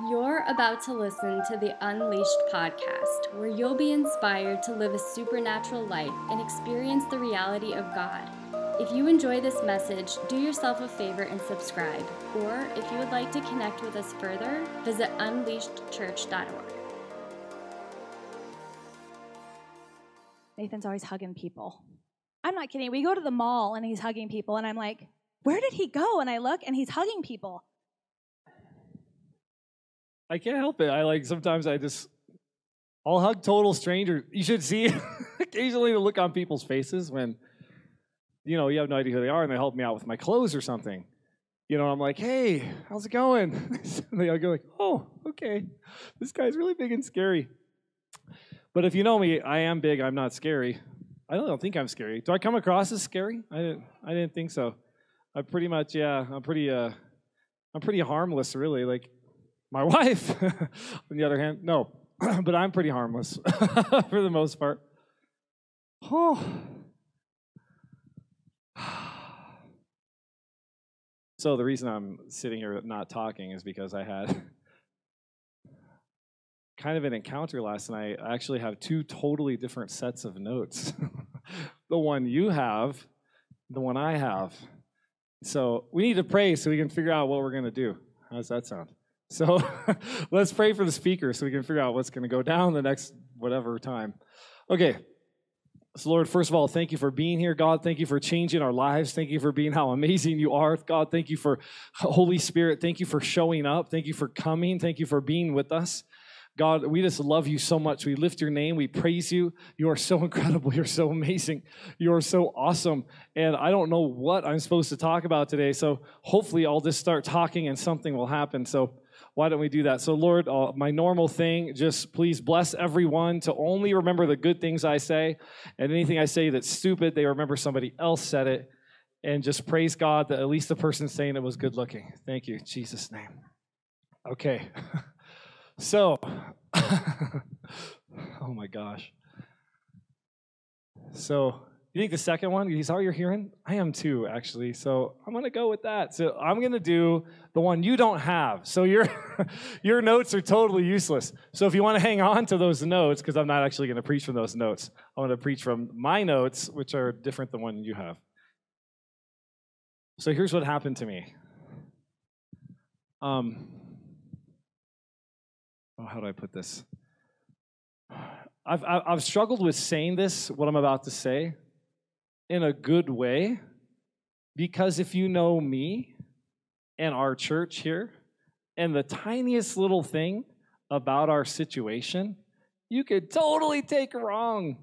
You're about to listen to the Unleashed podcast, where you'll be inspired to live a supernatural life and experience the reality of God. If you enjoy this message, do yourself a favor and subscribe. Or if you would like to connect with us further, visit unleashedchurch.org. Nathan's always hugging people. I'm not kidding. We go to the mall and he's hugging people, and I'm like, where did he go? And I look and he's hugging people. I can't help it. I like sometimes I just I'll hug total strangers. You should see occasionally the look on people's faces when you know you have no idea who they are and they help me out with my clothes or something. You know, I'm like, hey, how's it going? they all go like, oh, okay. This guy's really big and scary. But if you know me, I am big. I'm not scary. I don't think I'm scary. Do I come across as scary? I didn't. I didn't think so. I pretty much, yeah. I'm pretty. Uh, I'm pretty harmless, really. Like my wife, on the other hand, no. but I'm pretty harmless for the most part. Oh. So the reason I'm sitting here not talking is because I had kind of an encounter last night. I actually have two totally different sets of notes. the one you have, the one I have. So we need to pray so we can figure out what we're going to do. How does that sound? So let's pray for the speaker so we can figure out what's going to go down the next whatever time. Okay. So, Lord, first of all, thank you for being here. God, thank you for changing our lives. Thank you for being how amazing you are. God, thank you for Holy Spirit. Thank you for showing up. Thank you for coming. Thank you for being with us. God, we just love you so much. We lift your name. We praise you. You are so incredible. You're so amazing. You are so awesome. And I don't know what I'm supposed to talk about today. So hopefully I'll just start talking and something will happen. So why don't we do that? So, Lord, uh, my normal thing, just please bless everyone to only remember the good things I say. And anything I say that's stupid, they remember somebody else said it. And just praise God that at least the person saying it was good looking. Thank you, Jesus' name. Okay. so, oh my gosh. So, you think the second one, is all you're hearing? I am too, actually. So I'm to go with that. So I'm to do the one you don't have. So your, your notes are totally useless. So if you want to hang on to those notes, because I'm not actually to preach from those notes, I want to preach from my notes, which are different than one you have. So here's what happened to me. Um, oh, how do I put this? I've, I've struggled with saying this, what I'm about to say, in a good way because if you know me and our church here and the tiniest little thing about our situation, you could totally take wrong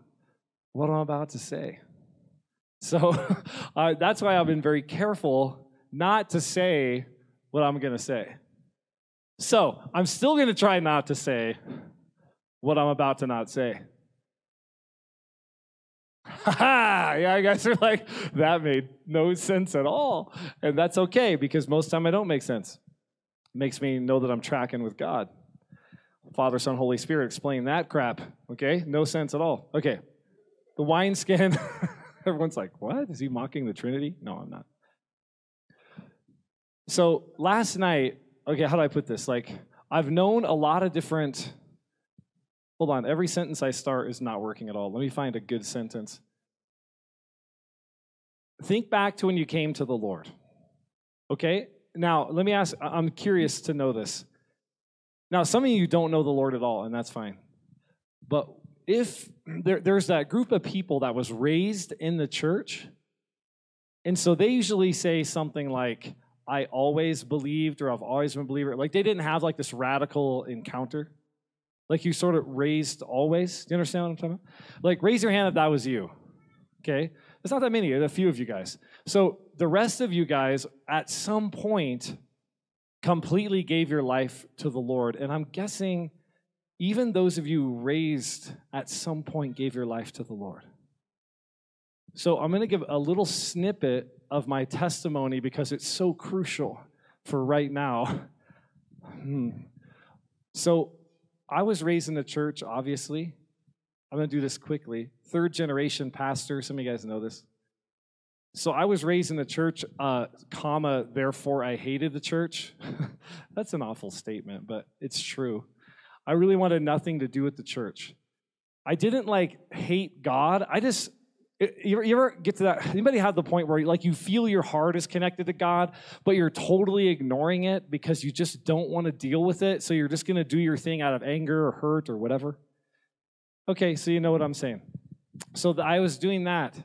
what I'm about to say. So uh, that's why I've been very careful not to say what I'm going to say. So I'm still going to try not to say what I'm about to not say. ha yeah you guys are like that made no sense at all. And that's okay because most time i don't make sense. It makes me know that i'm tracking with god. Father son holy spirit explain that crap okay? No sense at all. Okay the wineskin everyone's like what? Is he mocking the trinity? No i'm not. So last night okay how do i put this like i've known a lot of different Hold on, every sentence I start is not working at all. Let me find a good sentence. Think back to when you came to the Lord. Okay? Now, let me ask, I'm curious to know this. Now, some of you don't know the Lord at all, and that's fine. But if there, there's that group of people that was raised in the church, and so they usually say something like, I always believed, or I've always been a believer. Like they didn't have like this radical encounter. Like you sort of raised always. Do you understand what I'm talking about? Like raise your hand if that was you. Okay? It's not that many, a few of you guys. So the rest of you guys at some point completely gave your life to the Lord. And I'm guessing even those of you raised at some point gave your life to the Lord. So I'm going to give a little snippet of my testimony because it's so crucial for right now. Hmm. So I was raised in the church, obviously. I'm going to do this quickly. Third generation pastor. Some of you guys know this. So I was raised in the church, uh, comma, therefore I hated the church. That's an awful statement, but it's true. I really wanted nothing to do with the church. I didn't like hate God. I just, you ever get to that? Anybody have the point where like you feel your heart is connected to God, but you're totally ignoring it because you just don't want to deal with it. So you're just going to do your thing out of anger or hurt or whatever. Okay, so you know what I'm saying. So I was doing that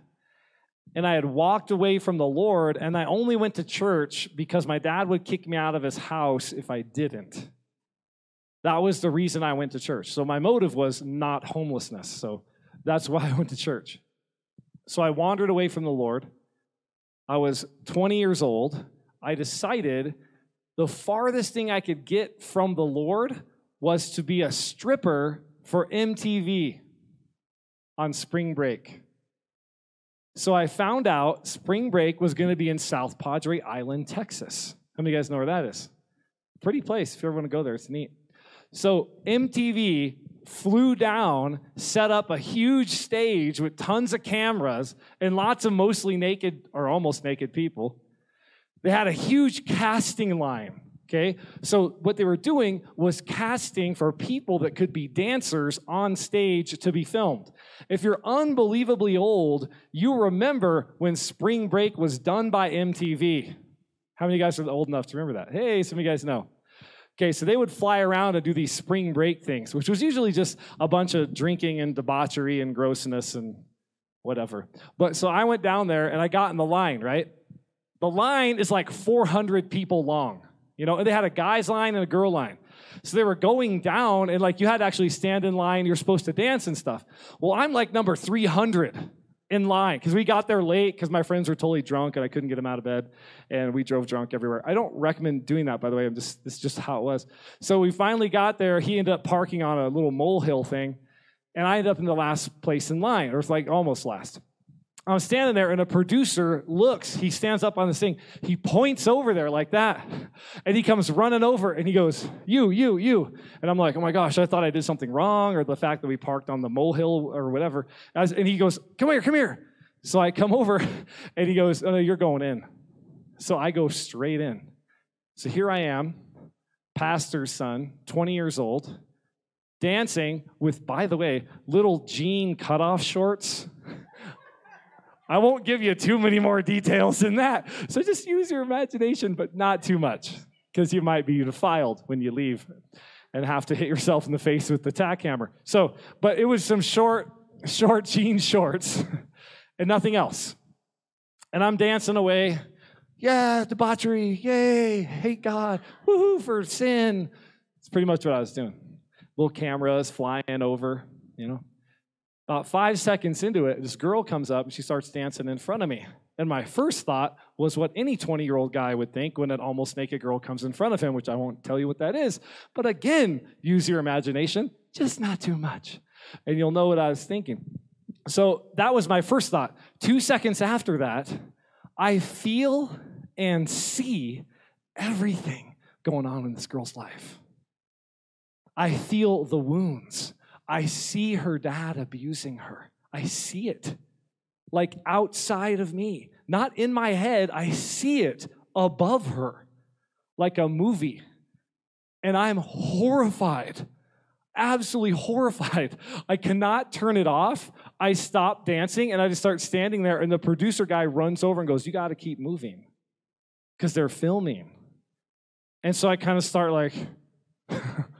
and I had walked away from the Lord, and I only went to church because my dad would kick me out of his house if I didn't. That was the reason I went to church. So my motive was not homelessness. So that's why I went to church. So I wandered away from the Lord. I was 20 years old. I decided the farthest thing I could get from the Lord was to be a stripper for MTV on spring break. So I found out spring break was going to be in South Padre Island, Texas. How many of you guys know where that is? Pretty place. If you ever want to go there, it's neat. So MTV flew down, set up a huge stage with tons of cameras and lots of mostly naked or almost naked people. They had a huge casting line. Okay, so what they were doing was casting for people that could be dancers on stage to be filmed. If you're unbelievably old, you remember when Spring Break was done by MTV. How many of you guys are old enough to remember that? Hey, some of you guys know. Okay, so they would fly around and do these spring break things, which was usually just a bunch of drinking and debauchery and grossness and whatever. But so I went down there and I got in the line, right? The line is like 400 people long. You know, and they had a guy's line and a girl line. So they were going down, and like you had to actually stand in line. You're supposed to dance and stuff. Well, I'm like number 300 in line because we got there late because my friends were totally drunk and I couldn't get them out of bed, and we drove drunk everywhere. I don't recommend doing that, by the way. I'm just this is just how it was. So we finally got there. He ended up parking on a little molehill thing, and I ended up in the last place in line, or it's like almost last. I'm standing there, and a producer looks. He stands up on the thing. He points over there like that, and he comes running over, and he goes, "You, you, you!" And I'm like, "Oh my gosh! I thought I did something wrong, or the fact that we parked on the molehill, or whatever." And he goes, "Come here, come here!" So I come over, and he goes, "Oh no, you're going in." So I go straight in. So here I am, pastor's son, 20 years old, dancing with, by the way, little jean cutoff shorts. I won't give you too many more details than that. So just use your imagination, but not too much, because you might be defiled when you leave and have to hit yourself in the face with the tack hammer. So, but it was some short, short jean shorts and nothing else. And I'm dancing away. Yeah, debauchery. Yay. Hate God. Woohoo for sin. It's pretty much what I was doing. Little cameras flying over, you know. About five seconds into it, this girl comes up and she starts dancing in front of me. And my first thought was what any 20 year old guy would think when an almost naked girl comes in front of him, which I won't tell you what that is. But again, use your imagination, just not too much. And you'll know what I was thinking. So that was my first thought. Two seconds after that, I feel and see everything going on in this girl's life. I feel the wounds. I see her dad abusing her. I see it like outside of me, not in my head. I see it above her like a movie. And I'm horrified, absolutely horrified. I cannot turn it off. I stop dancing and I just start standing there. And the producer guy runs over and goes, You got to keep moving because they're filming. And so I kind of start like,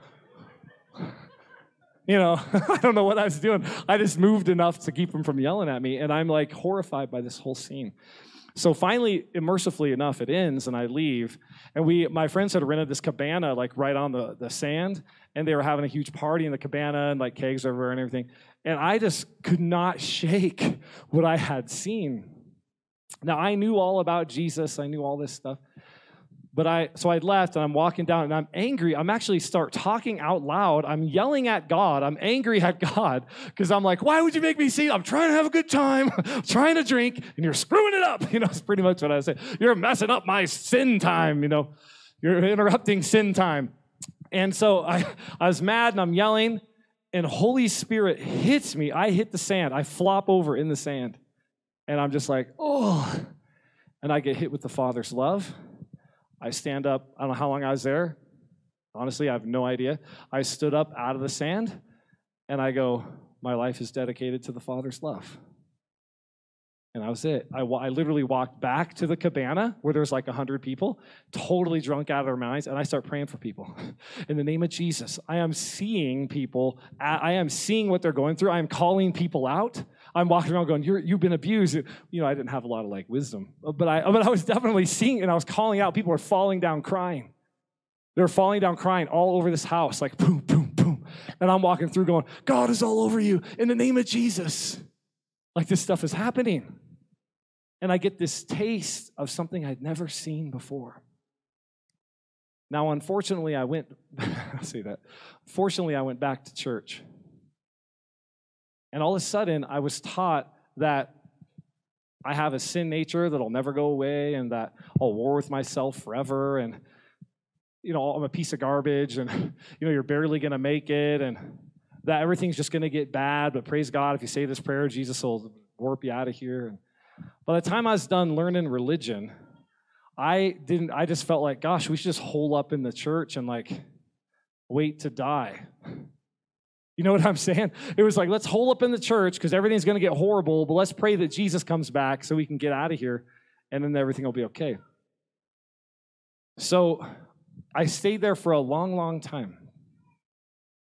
you know, I don't know what I was doing. I just moved enough to keep him from yelling at me, and I'm like horrified by this whole scene. So finally, mercifully enough, it ends, and I leave. And we, my friends had rented this cabana like right on the, the sand, and they were having a huge party in the cabana and like kegs everywhere and everything. And I just could not shake what I had seen. Now I knew all about Jesus, I knew all this stuff. But I, so I left and I'm walking down and I'm angry. I'm actually start talking out loud. I'm yelling at God. I'm angry at God because I'm like, why would you make me see? I'm trying to have a good time, trying to drink, and you're screwing it up. You know, it's pretty much what I say. You're messing up my sin time. You know, you're interrupting sin time. And so I, I was mad and I'm yelling, and Holy Spirit hits me. I hit the sand. I flop over in the sand. And I'm just like, oh, and I get hit with the Father's love. I stand up. I don't know how long I was there. Honestly, I have no idea. I stood up out of the sand and I go, My life is dedicated to the Father's love. And that was it. I, I literally walked back to the cabana where there's like 100 people, totally drunk out of their minds, and I start praying for people. In the name of Jesus, I am seeing people, I am seeing what they're going through. I am calling people out. I'm walking around going, you have been abused. You know, I didn't have a lot of like wisdom, but I, but I was definitely seeing and I was calling out. People were falling down crying. They were falling down crying all over this house, like boom, boom, boom. And I'm walking through going, God is all over you in the name of Jesus. Like this stuff is happening. And I get this taste of something I'd never seen before. Now, unfortunately, I went, I'll say that. Fortunately, I went back to church. And all of a sudden, I was taught that I have a sin nature that'll never go away and that I'll war with myself forever and you know, I'm a piece of garbage and you know, you're barely going to make it and that everything's just going to get bad, but praise God if you say this prayer, Jesus will warp you out of here. And by the time I was done learning religion, I didn't I just felt like gosh, we should just hole up in the church and like wait to die. You know what I'm saying? It was like, let's hole up in the church because everything's going to get horrible, but let's pray that Jesus comes back so we can get out of here and then everything will be okay. So I stayed there for a long, long time.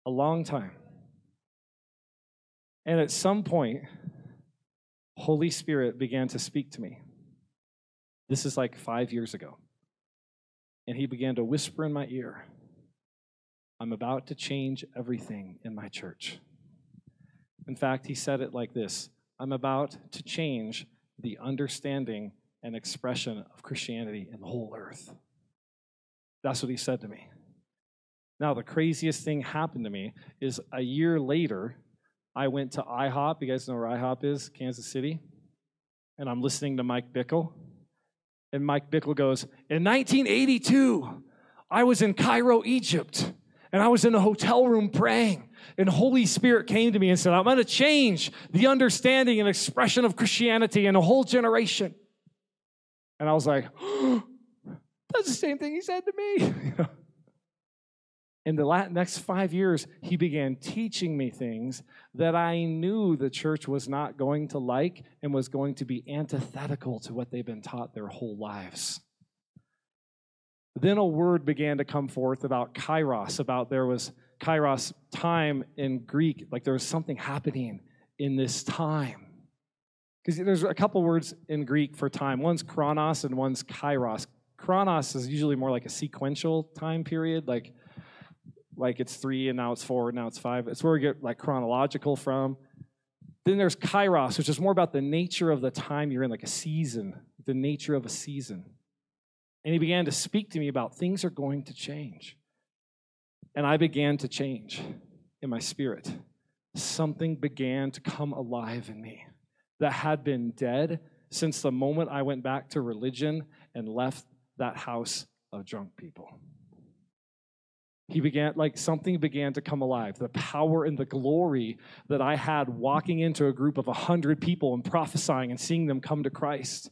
A long time. And at some point, Holy Spirit began to speak to me. This is like five years ago. And he began to whisper in my ear I'm about to change everything in my church. In fact, he said it like this I'm about to change the understanding and expression of Christianity in the whole earth. That's what he said to me. Now, the craziest thing happened to me is a year later, I went to IHOP. You guys know where IHOP is, Kansas City? And I'm listening to Mike Bickle. And Mike Bickle goes, In 1982, I was in Cairo, Egypt and I was in a hotel room praying. And Holy Spirit came to me and said, I'm going to change the understanding and expression of Christianity in a whole generation. And I was like, oh, that's the same thing he said to me. in the next five years, he began teaching me things that I knew the church was not going to like and was going to be antithetical to what they've been taught their whole lives. Then a word began to come forth about kairos, about there was kairos time in Greek, like there was something happening in this time. Because there's a couple words in Greek for time. One's chronos and one's kairos. Chronos is usually more like a sequential time period, like like it's three and now it's four and now it's five. It's where we get like chronological from. Then there's kairos, which is more about the nature of the time you're in, like a season, the nature of a season. And he began to speak to me about things are going to change. And I began to change in my spirit. Something began to come alive in me that had been dead since the moment I went back to religion and left that house of drunk people. He began, like something began to come alive. The power and the glory that I had walking into a group of 100 people and prophesying and seeing them come to Christ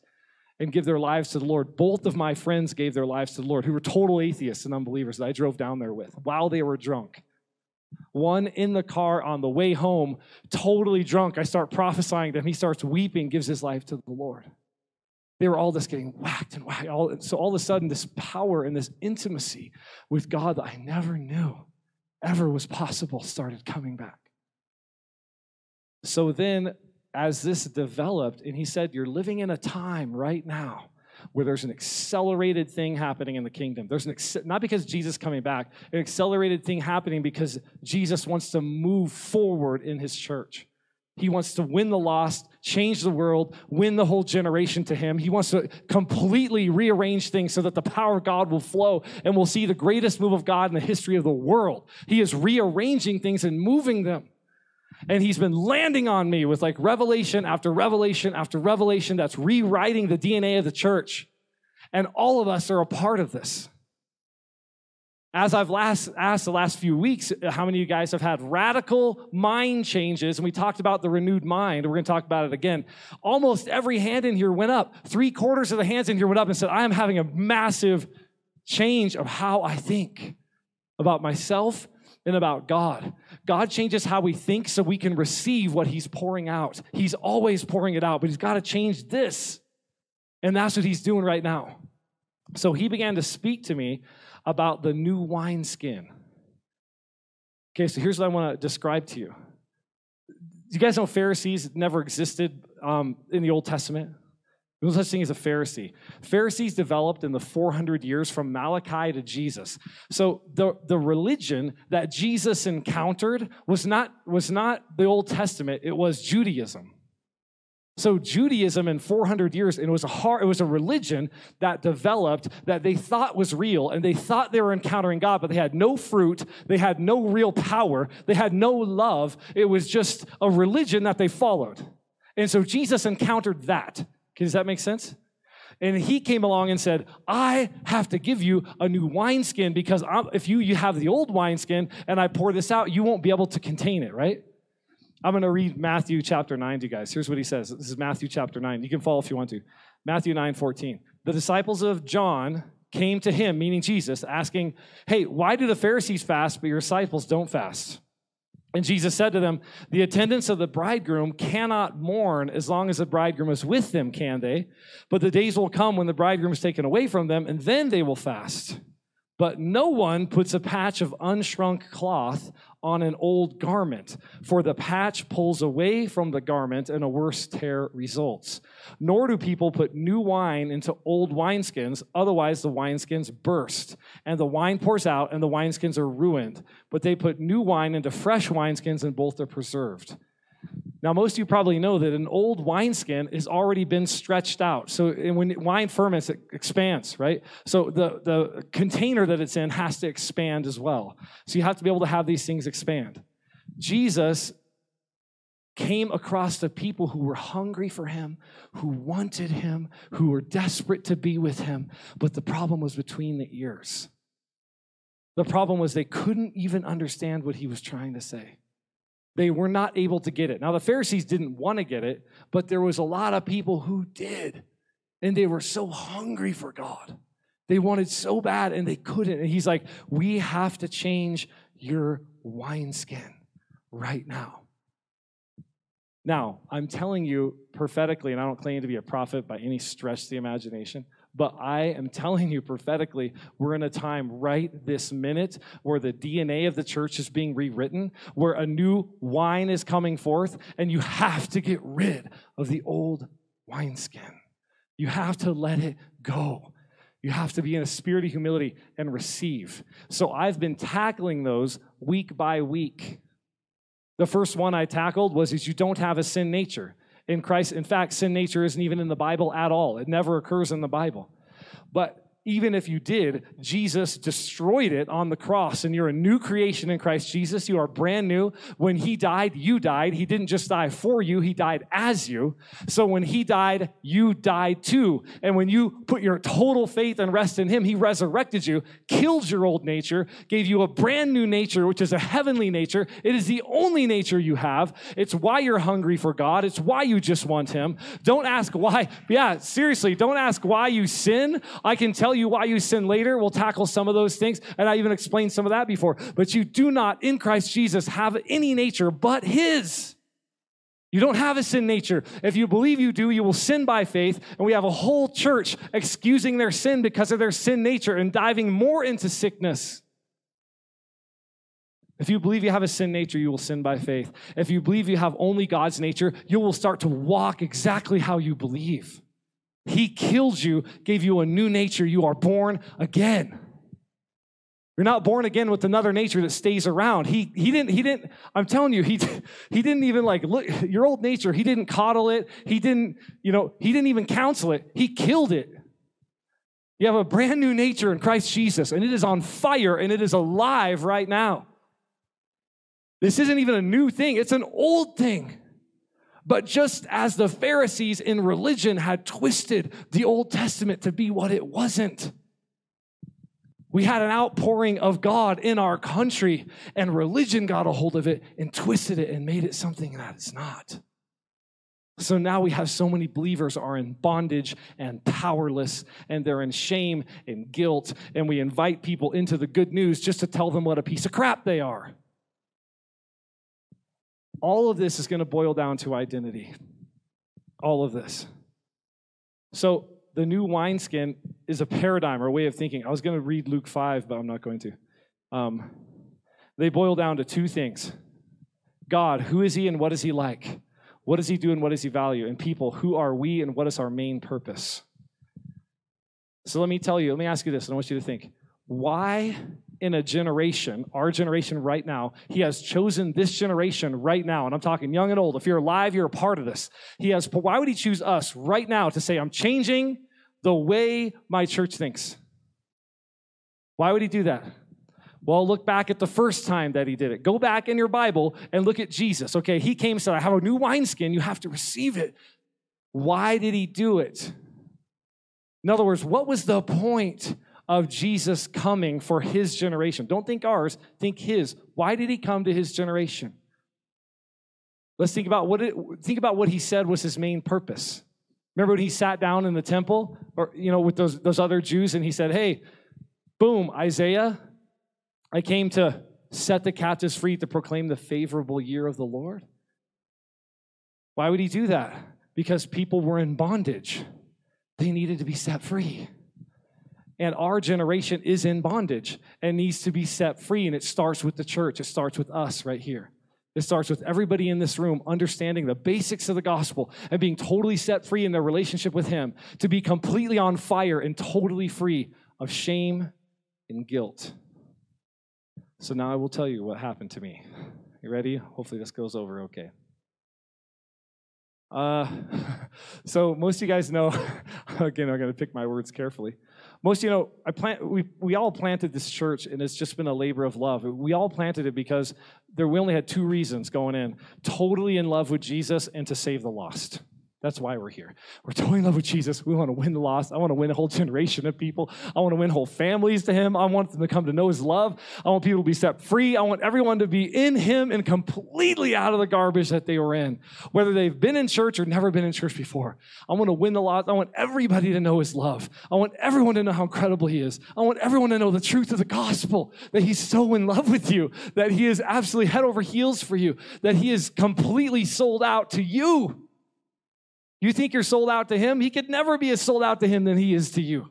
and give their lives to the Lord. Both of my friends gave their lives to the Lord, who were total atheists and unbelievers that I drove down there with while they were drunk. One in the car on the way home, totally drunk. I start prophesying to him. He starts weeping, gives his life to the Lord. They were all just getting whacked and whacked. All, so all of a sudden, this power and this intimacy with God that I never knew ever was possible started coming back. So then as this developed, and he said, You're living in a time right now where there's an accelerated thing happening in the kingdom. There's an ex- not because Jesus coming back, an accelerated thing happening because Jesus wants to move forward in his church. He wants to win the lost, change the world, win the whole generation to him. He wants to completely rearrange things so that the power of God will flow and we'll see the greatest move of God in the history of the world. He is rearranging things and moving them. And he's been landing on me with like revelation after revelation after revelation that's rewriting the DNA of the church. And all of us are a part of this. As I've last asked the last few weeks, how many of you guys have had radical mind changes? And we talked about the renewed mind. We're going to talk about it again. Almost every hand in here went up. Three quarters of the hands in here went up and said, I am having a massive change of how I think about myself and about God. God changes how we think so we can receive what He's pouring out. He's always pouring it out, but He's got to change this. And that's what He's doing right now. So He began to speak to me about the new wineskin. Okay, so here's what I want to describe to you. You guys know Pharisees never existed um, in the Old Testament? No such thing as a Pharisee. Pharisees developed in the 400 years from Malachi to Jesus. So the, the religion that Jesus encountered was not, was not the Old Testament, it was Judaism. So Judaism in 400 years, and it was a hard, it was a religion that developed that they thought was real, and they thought they were encountering God, but they had no fruit, they had no real power, they had no love. It was just a religion that they followed. And so Jesus encountered that. Does that make sense? And he came along and said, I have to give you a new wineskin because I'm, if you, you have the old wineskin and I pour this out, you won't be able to contain it, right? I'm going to read Matthew chapter 9 to you guys. Here's what he says. This is Matthew chapter 9. You can follow if you want to. Matthew 9 14. The disciples of John came to him, meaning Jesus, asking, Hey, why do the Pharisees fast, but your disciples don't fast? And Jesus said to them, The attendants of the bridegroom cannot mourn as long as the bridegroom is with them, can they? But the days will come when the bridegroom is taken away from them, and then they will fast. But no one puts a patch of unshrunk cloth on an old garment, for the patch pulls away from the garment and a worse tear results. Nor do people put new wine into old wineskins, otherwise, the wineskins burst, and the wine pours out, and the wineskins are ruined. But they put new wine into fresh wineskins, and both are preserved. Now, most of you probably know that an old wineskin has already been stretched out. So when wine ferments, it expands, right? So the, the container that it's in has to expand as well. So you have to be able to have these things expand. Jesus came across the people who were hungry for him, who wanted him, who were desperate to be with him, but the problem was between the ears. The problem was they couldn't even understand what he was trying to say. They were not able to get it. Now, the Pharisees didn't want to get it, but there was a lot of people who did. And they were so hungry for God. They wanted so bad and they couldn't. And he's like, We have to change your wineskin right now. Now, I'm telling you prophetically, and I don't claim to be a prophet by any stretch of the imagination, but I am telling you prophetically, we're in a time right this minute where the DNA of the church is being rewritten, where a new wine is coming forth, and you have to get rid of the old wineskin. You have to let it go. You have to be in a spirit of humility and receive. So I've been tackling those week by week. The first one I tackled was is you don't have a sin nature in Christ. In fact, sin nature isn't even in the Bible at all, it never occurs in the Bible. But even if you did, Jesus destroyed it on the cross, and you're a new creation in Christ Jesus. You are brand new. When He died, you died. He didn't just die for you, He died as you. So when He died, you died too. And when you put your total faith and rest in Him, He resurrected you, killed your old nature, gave you a brand new nature, which is a heavenly nature. It is the only nature you have. It's why you're hungry for God, it's why you just want Him. Don't ask why. Yeah, seriously, don't ask why you sin. I can tell tell you why you sin later. We'll tackle some of those things, and I even explained some of that before. But you do not, in Christ Jesus, have any nature but His. You don't have a sin nature. If you believe you do, you will sin by faith. And we have a whole church excusing their sin because of their sin nature and diving more into sickness. If you believe you have a sin nature, you will sin by faith. If you believe you have only God's nature, you will start to walk exactly how you believe. He killed you, gave you a new nature. You are born again. You're not born again with another nature that stays around. He, he didn't, he didn't, I'm telling you, he, he didn't even like, look, your old nature, he didn't coddle it. He didn't, you know, he didn't even counsel it. He killed it. You have a brand new nature in Christ Jesus, and it is on fire and it is alive right now. This isn't even a new thing, it's an old thing. But just as the Pharisees in religion had twisted the Old Testament to be what it wasn't, We had an outpouring of God in our country, and religion got a hold of it and twisted it and made it something that it's not. So now we have so many believers are in bondage and powerless, and they're in shame and guilt, and we invite people into the good news just to tell them what a piece of crap they are. All of this is going to boil down to identity. All of this. So the new wineskin is a paradigm or a way of thinking. I was going to read Luke 5, but I'm not going to. Um, they boil down to two things God, who is he and what is he like? What does he do and what does he value? And people, who are we and what is our main purpose? So let me tell you, let me ask you this, and I want you to think why in a generation, our generation right now, he has chosen this generation right now, and I'm talking young and old. If you're alive, you're a part of this. He has, why would he choose us right now to say, I'm changing the way my church thinks? Why would he do that? Well, look back at the first time that he did it. Go back in your Bible and look at Jesus. Okay, he came and said, I have a new wineskin. You have to receive it. Why did he do it? In other words, what was the point of Jesus coming for his generation? Don't think ours, think his. Why did he come to his generation? Let's think about what it, think about what he said was his main purpose. Remember when he sat down in the temple or you know with those those other Jews and he said, "Hey, boom, Isaiah, I came to set the captives free to proclaim the favorable year of the Lord. Why would he do that? Because people were in bondage. They needed to be set free. And our generation is in bondage and needs to be set free. And it starts with the church, it starts with us right here. It starts with everybody in this room understanding the basics of the gospel and being totally set free in their relationship with Him, to be completely on fire and totally free of shame and guilt. So now I will tell you what happened to me. You ready? Hopefully this goes over okay. Uh, so most of you guys know, again, I'm going to pick my words carefully. Most you know, I plant, we, we all planted this church, and it's just been a labor of love. We all planted it because there, we only had two reasons going in totally in love with Jesus and to save the lost. That's why we're here. We're totally in love with Jesus. We want to win the lost. I want to win a whole generation of people. I want to win whole families to Him. I want them to come to know His love. I want people to be set free. I want everyone to be in Him and completely out of the garbage that they were in, whether they've been in church or never been in church before. I want to win the lost. I want everybody to know His love. I want everyone to know how incredible He is. I want everyone to know the truth of the gospel that He's so in love with you, that He is absolutely head over heels for you, that He is completely sold out to you. You think you're sold out to him? He could never be as sold out to him than he is to you.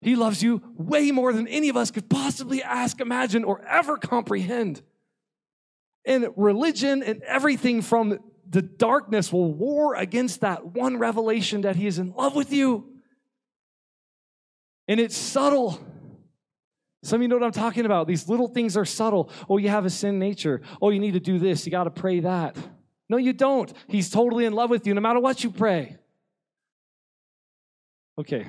He loves you way more than any of us could possibly ask, imagine, or ever comprehend. And religion and everything from the darkness will war against that one revelation that he is in love with you. And it's subtle. Some of you know what I'm talking about. These little things are subtle. Oh, you have a sin nature. Oh, you need to do this. You got to pray that. No, you don't. He's totally in love with you no matter what you pray. Okay.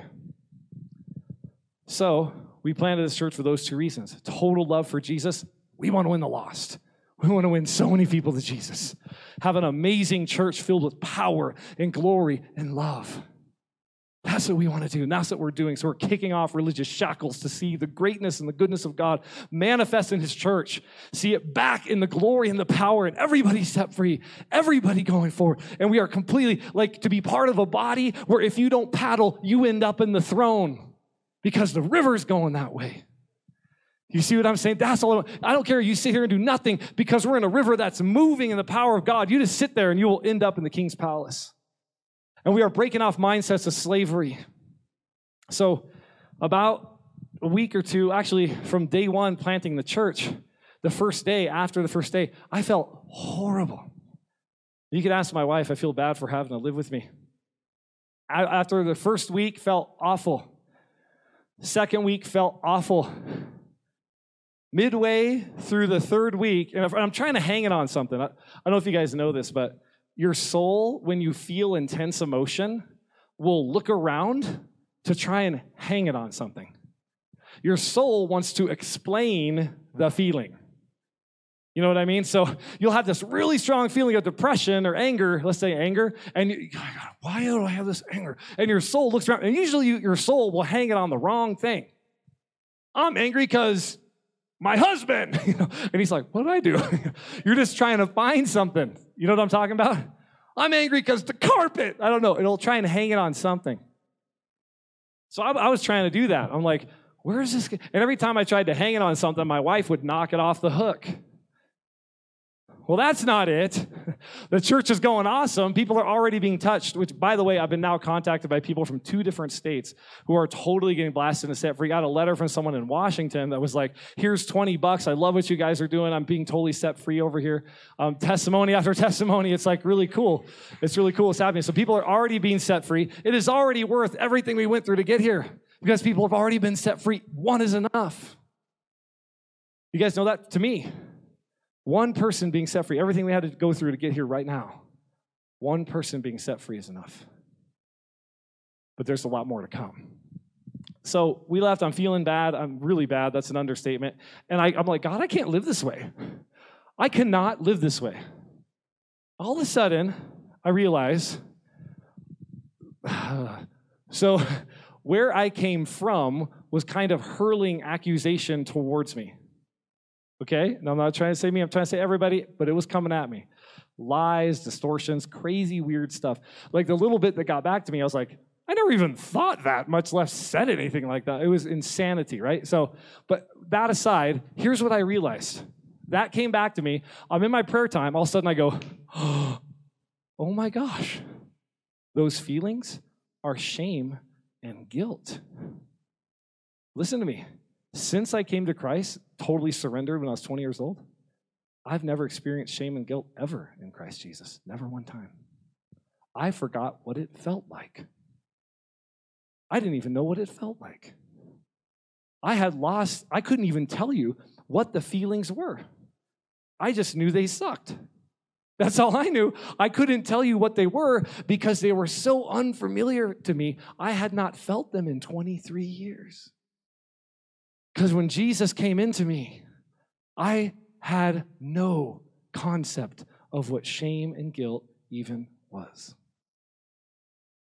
So, we planted this church for those two reasons total love for Jesus. We want to win the lost. We want to win so many people to Jesus. Have an amazing church filled with power and glory and love. That's what we want to do. And that's what we're doing. So we're kicking off religious shackles to see the greatness and the goodness of God manifest in his church. See it back in the glory and the power and everybody set free, everybody going forward. And we are completely like to be part of a body where if you don't paddle, you end up in the throne because the river's going that way. You see what I'm saying? That's all. I don't care. You sit here and do nothing because we're in a river that's moving in the power of God. You just sit there and you will end up in the king's palace. And we are breaking off mindsets of slavery. So, about a week or two, actually, from day one planting the church, the first day, after the first day, I felt horrible. You could ask my wife, I feel bad for having to live with me. After the first week, felt awful. Second week, felt awful. Midway through the third week, and I'm trying to hang it on something. I don't know if you guys know this, but your soul, when you feel intense emotion, will look around to try and hang it on something. Your soul wants to explain the feeling. You know what I mean? So you'll have this really strong feeling of depression or anger, let's say anger, and you, oh why do I have this anger? And your soul looks around, and usually you, your soul will hang it on the wrong thing. I'm angry because my husband. You know? And he's like, what did I do? You're just trying to find something. You know what I'm talking about? I'm angry because the carpet. I don't know. It'll try and hang it on something. So I, I was trying to do that. I'm like, where is this? And every time I tried to hang it on something, my wife would knock it off the hook. Well, that's not it. The church is going awesome. People are already being touched, which, by the way, I've been now contacted by people from two different states who are totally getting blasted and set free. Got a letter from someone in Washington that was like, here's 20 bucks. I love what you guys are doing. I'm being totally set free over here. Um, testimony after testimony. It's like really cool. It's really cool. It's happening. So people are already being set free. It is already worth everything we went through to get here because people have already been set free. One is enough. You guys know that to me. One person being set free, everything we had to go through to get here right now, one person being set free is enough. But there's a lot more to come. So we left. I'm feeling bad. I'm really bad. That's an understatement. And I, am like, God, I can't live this way. I cannot live this way. All of a sudden, I realize so where I came from was kind of hurling accusation towards me. Okay? And I'm not trying to say me, I'm trying to say everybody, but it was coming at me. Lies, distortions, crazy, weird stuff. Like the little bit that got back to me, I was like, I never even thought that, much less said anything like that. It was insanity, right? So, but that aside, here's what I realized. That came back to me. I'm in my prayer time. All of a sudden, I go, oh my gosh. Those feelings are shame and guilt. Listen to me. Since I came to Christ, totally surrendered when I was 20 years old, I've never experienced shame and guilt ever in Christ Jesus. Never one time. I forgot what it felt like. I didn't even know what it felt like. I had lost, I couldn't even tell you what the feelings were. I just knew they sucked. That's all I knew. I couldn't tell you what they were because they were so unfamiliar to me. I had not felt them in 23 years. Because when Jesus came into me, I had no concept of what shame and guilt even was.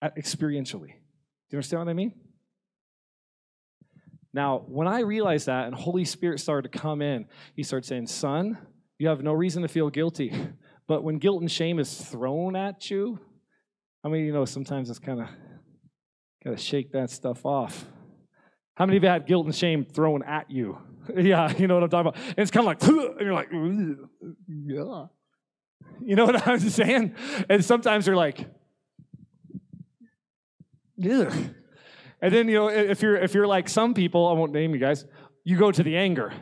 Experientially. Do you understand what I mean? Now, when I realized that and Holy Spirit started to come in, he started saying, Son, you have no reason to feel guilty. But when guilt and shame is thrown at you, I mean, you know, sometimes it's kind of got to shake that stuff off. How many of you had guilt and shame thrown at you? yeah, you know what I'm talking about. And it's kind of like, and you're like, yeah. You know what I'm saying? And sometimes you're like, yeah. And then you know, if you're if you're like some people, I won't name you guys, you go to the anger.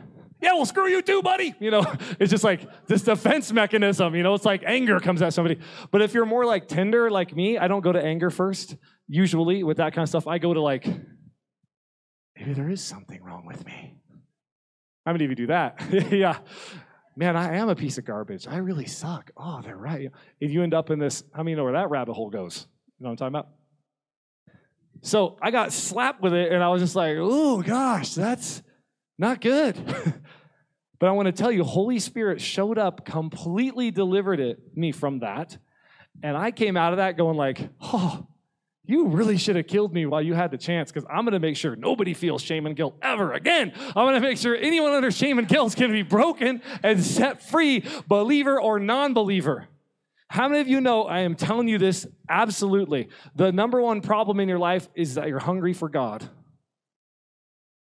Yeah, well, screw you too, buddy. You know, it's just like this defense mechanism. You know, it's like anger comes at somebody. But if you're more like tender, like me, I don't go to anger first. Usually, with that kind of stuff, I go to like, maybe there is something wrong with me. How many of you do that? yeah. Man, I am a piece of garbage. I really suck. Oh, they're right. If you end up in this, how many know where that rabbit hole goes? You know what I'm talking about? So I got slapped with it, and I was just like, oh gosh, that's not good. but I want to tell you, Holy Spirit showed up, completely delivered it, me from that. And I came out of that going like, oh, you really should have killed me while you had the chance because I'm going to make sure nobody feels shame and guilt ever again. I'm going to make sure anyone under shame and guilt is going to be broken and set free, believer or non believer. How many of you know I am telling you this absolutely? The number one problem in your life is that you're hungry for God.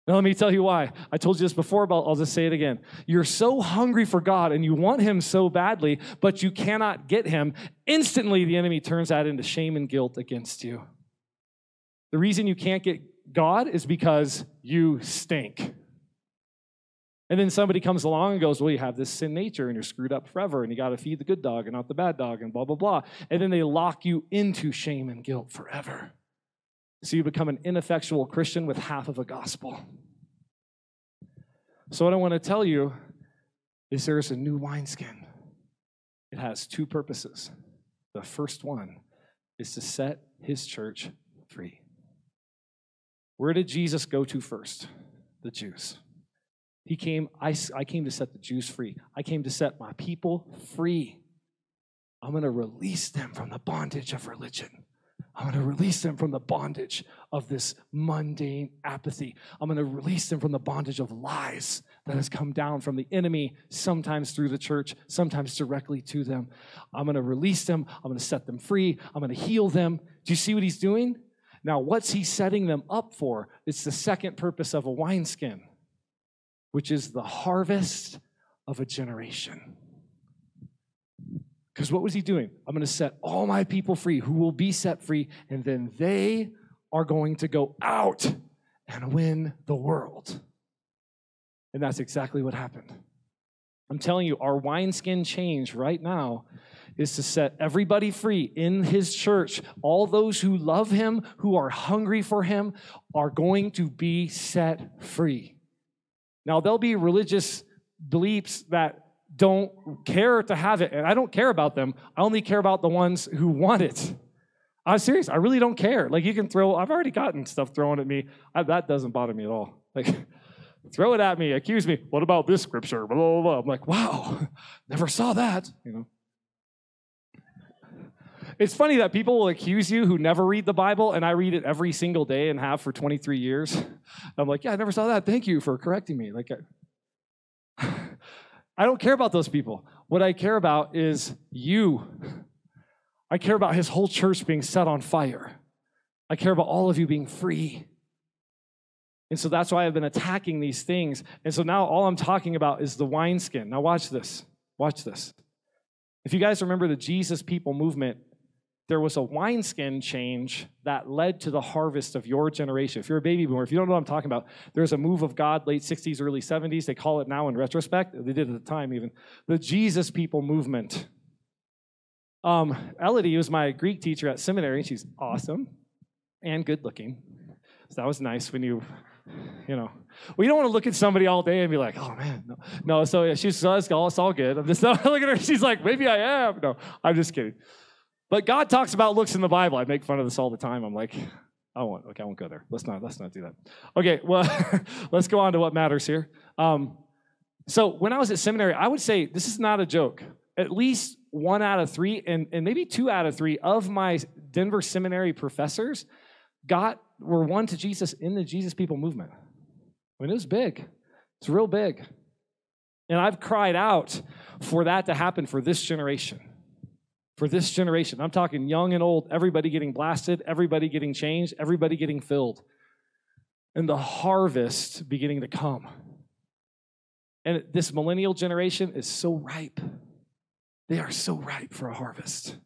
Now, let me tell you why. I told you this before, but I'll just say it again. You're so hungry for God and you want Him so badly, but you cannot get Him. Instantly, the enemy turns that into shame and guilt against you. The reason you can't get God is because you stink. And then somebody comes along and goes, Well, you have this sin nature and you're screwed up forever and you got to feed the good dog and not the bad dog and blah, blah, blah. And then they lock you into shame and guilt forever. So you become an ineffectual Christian with half of a gospel. So, what I want to tell you is there's a new wineskin. It has two purposes. The first one is to set his church free. Where did Jesus go to first? The Jews. He came, I, I came to set the Jews free. I came to set my people free. I'm going to release them from the bondage of religion. I'm going to release them from the bondage of this mundane apathy. I'm going to release them from the bondage of lies that has come down from the enemy, sometimes through the church, sometimes directly to them. I'm going to release them. I'm going to set them free. I'm going to heal them. Do you see what he's doing? Now, what's he setting them up for? It's the second purpose of a wineskin, which is the harvest of a generation. Because what was he doing? I'm going to set all my people free who will be set free, and then they are going to go out and win the world. And that's exactly what happened. I'm telling you, our wineskin change right now is to set everybody free in his church. All those who love him, who are hungry for him, are going to be set free. Now, there'll be religious beliefs that don't care to have it. And I don't care about them. I only care about the ones who want it. I'm serious. I really don't care. Like you can throw, I've already gotten stuff thrown at me. I, that doesn't bother me at all. Like, throw it at me, accuse me. What about this scripture? Blah, blah, blah. I'm like, wow, never saw that. You know. It's funny that people will accuse you who never read the Bible, and I read it every single day and have for 23 years. I'm like, yeah, I never saw that. Thank you for correcting me. Like, I don't care about those people. What I care about is you. I care about his whole church being set on fire. I care about all of you being free. And so that's why I've been attacking these things. And so now all I'm talking about is the wineskin. Now, watch this. Watch this. If you guys remember the Jesus People movement, there was a wineskin change that led to the harvest of your generation. If you're a baby boomer, if you don't know what I'm talking about, there's a move of God, late 60s, early 70s. They call it now in retrospect. They did at the time even. The Jesus people movement. Um, Elodie was my Greek teacher at seminary. She's awesome and good looking. So that was nice when you, you know. Well, you don't want to look at somebody all day and be like, oh man, no. No, so yeah, she's it's all, all good. I'm just looking at her. She's like, maybe I am. No, I'm just kidding. But God talks about looks in the Bible. I make fun of this all the time. I'm like, I won't. Okay, I won't go there. Let's not. Let's not do that. Okay. Well, let's go on to what matters here. Um, so when I was at seminary, I would say this is not a joke. At least one out of three, and, and maybe two out of three of my Denver seminary professors got were one to Jesus in the Jesus People movement. I mean, it was big. It's real big. And I've cried out for that to happen for this generation for this generation. I'm talking young and old, everybody getting blasted, everybody getting changed, everybody getting filled, and the harvest beginning to come. And this millennial generation is so ripe. They are so ripe for a harvest.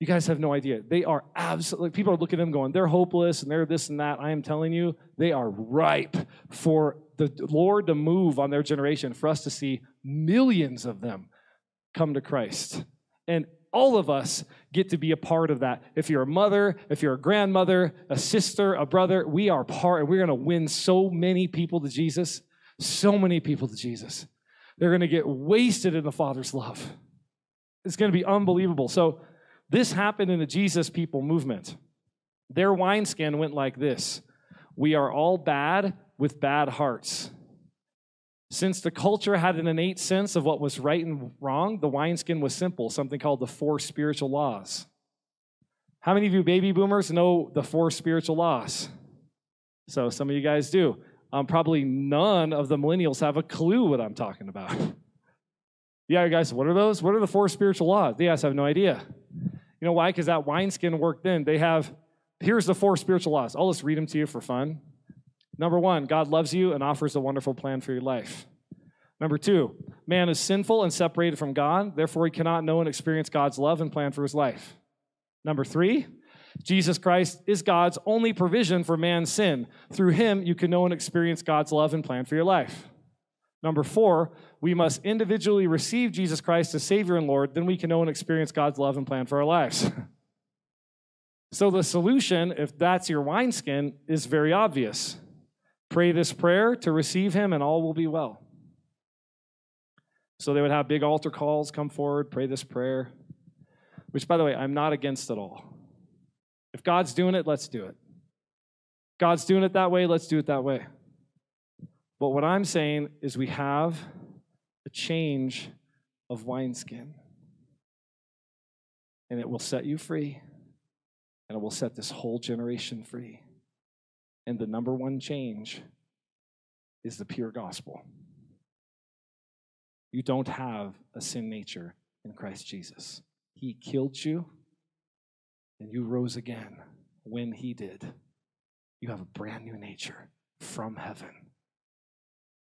You guys have no idea. They are absolutely, people are looking at them going, they're hopeless and they're this and that. I am telling you, they are ripe for the Lord to move on their generation, for us to see millions of them come to Christ. And all of us get to be a part of that. If you're a mother, if you're a grandmother, a sister, a brother, we are part, and we're to win so many people to Jesus. So many people to Jesus. They're to get wasted in the Father's love. It's to be unbelievable. So, this happened in the Jesus people movement. Their wineskin went like this We are all bad with bad hearts. Since the culture had an innate sense of what was right and wrong, the wineskin was simple, something called the four spiritual laws. How many of you baby boomers know the four spiritual laws? So some of you guys do. Um, probably none of the millennials have a clue what I'm talking about. yeah, you guys, what are those? What are the four spiritual laws? They guys have no idea. You know why? Because that wineskin worked in. They have, here's the four spiritual laws. I'll just read them to you for fun. Number one, God loves you and offers a wonderful plan for your life. Number two, man is sinful and separated from God, therefore, he cannot know and experience God's love and plan for his life. Number three, Jesus Christ is God's only provision for man's sin. Through him, you can know and experience God's love and plan for your life. Number four, we must individually receive Jesus Christ as Savior and Lord, then we can know and experience God's love and plan for our lives. so, the solution, if that's your wineskin, is very obvious. Pray this prayer to receive him, and all will be well. So they would have big altar calls, come forward, pray this prayer, which, by the way, I'm not against at all. If God's doing it, let's do it. God's doing it that way, let's do it that way. But what I'm saying is we have a change of wineskin, and it will set you free, and it will set this whole generation free. And the number one change is the pure gospel. You don't have a sin nature in Christ Jesus. He killed you, and you rose again when He did. You have a brand new nature from heaven.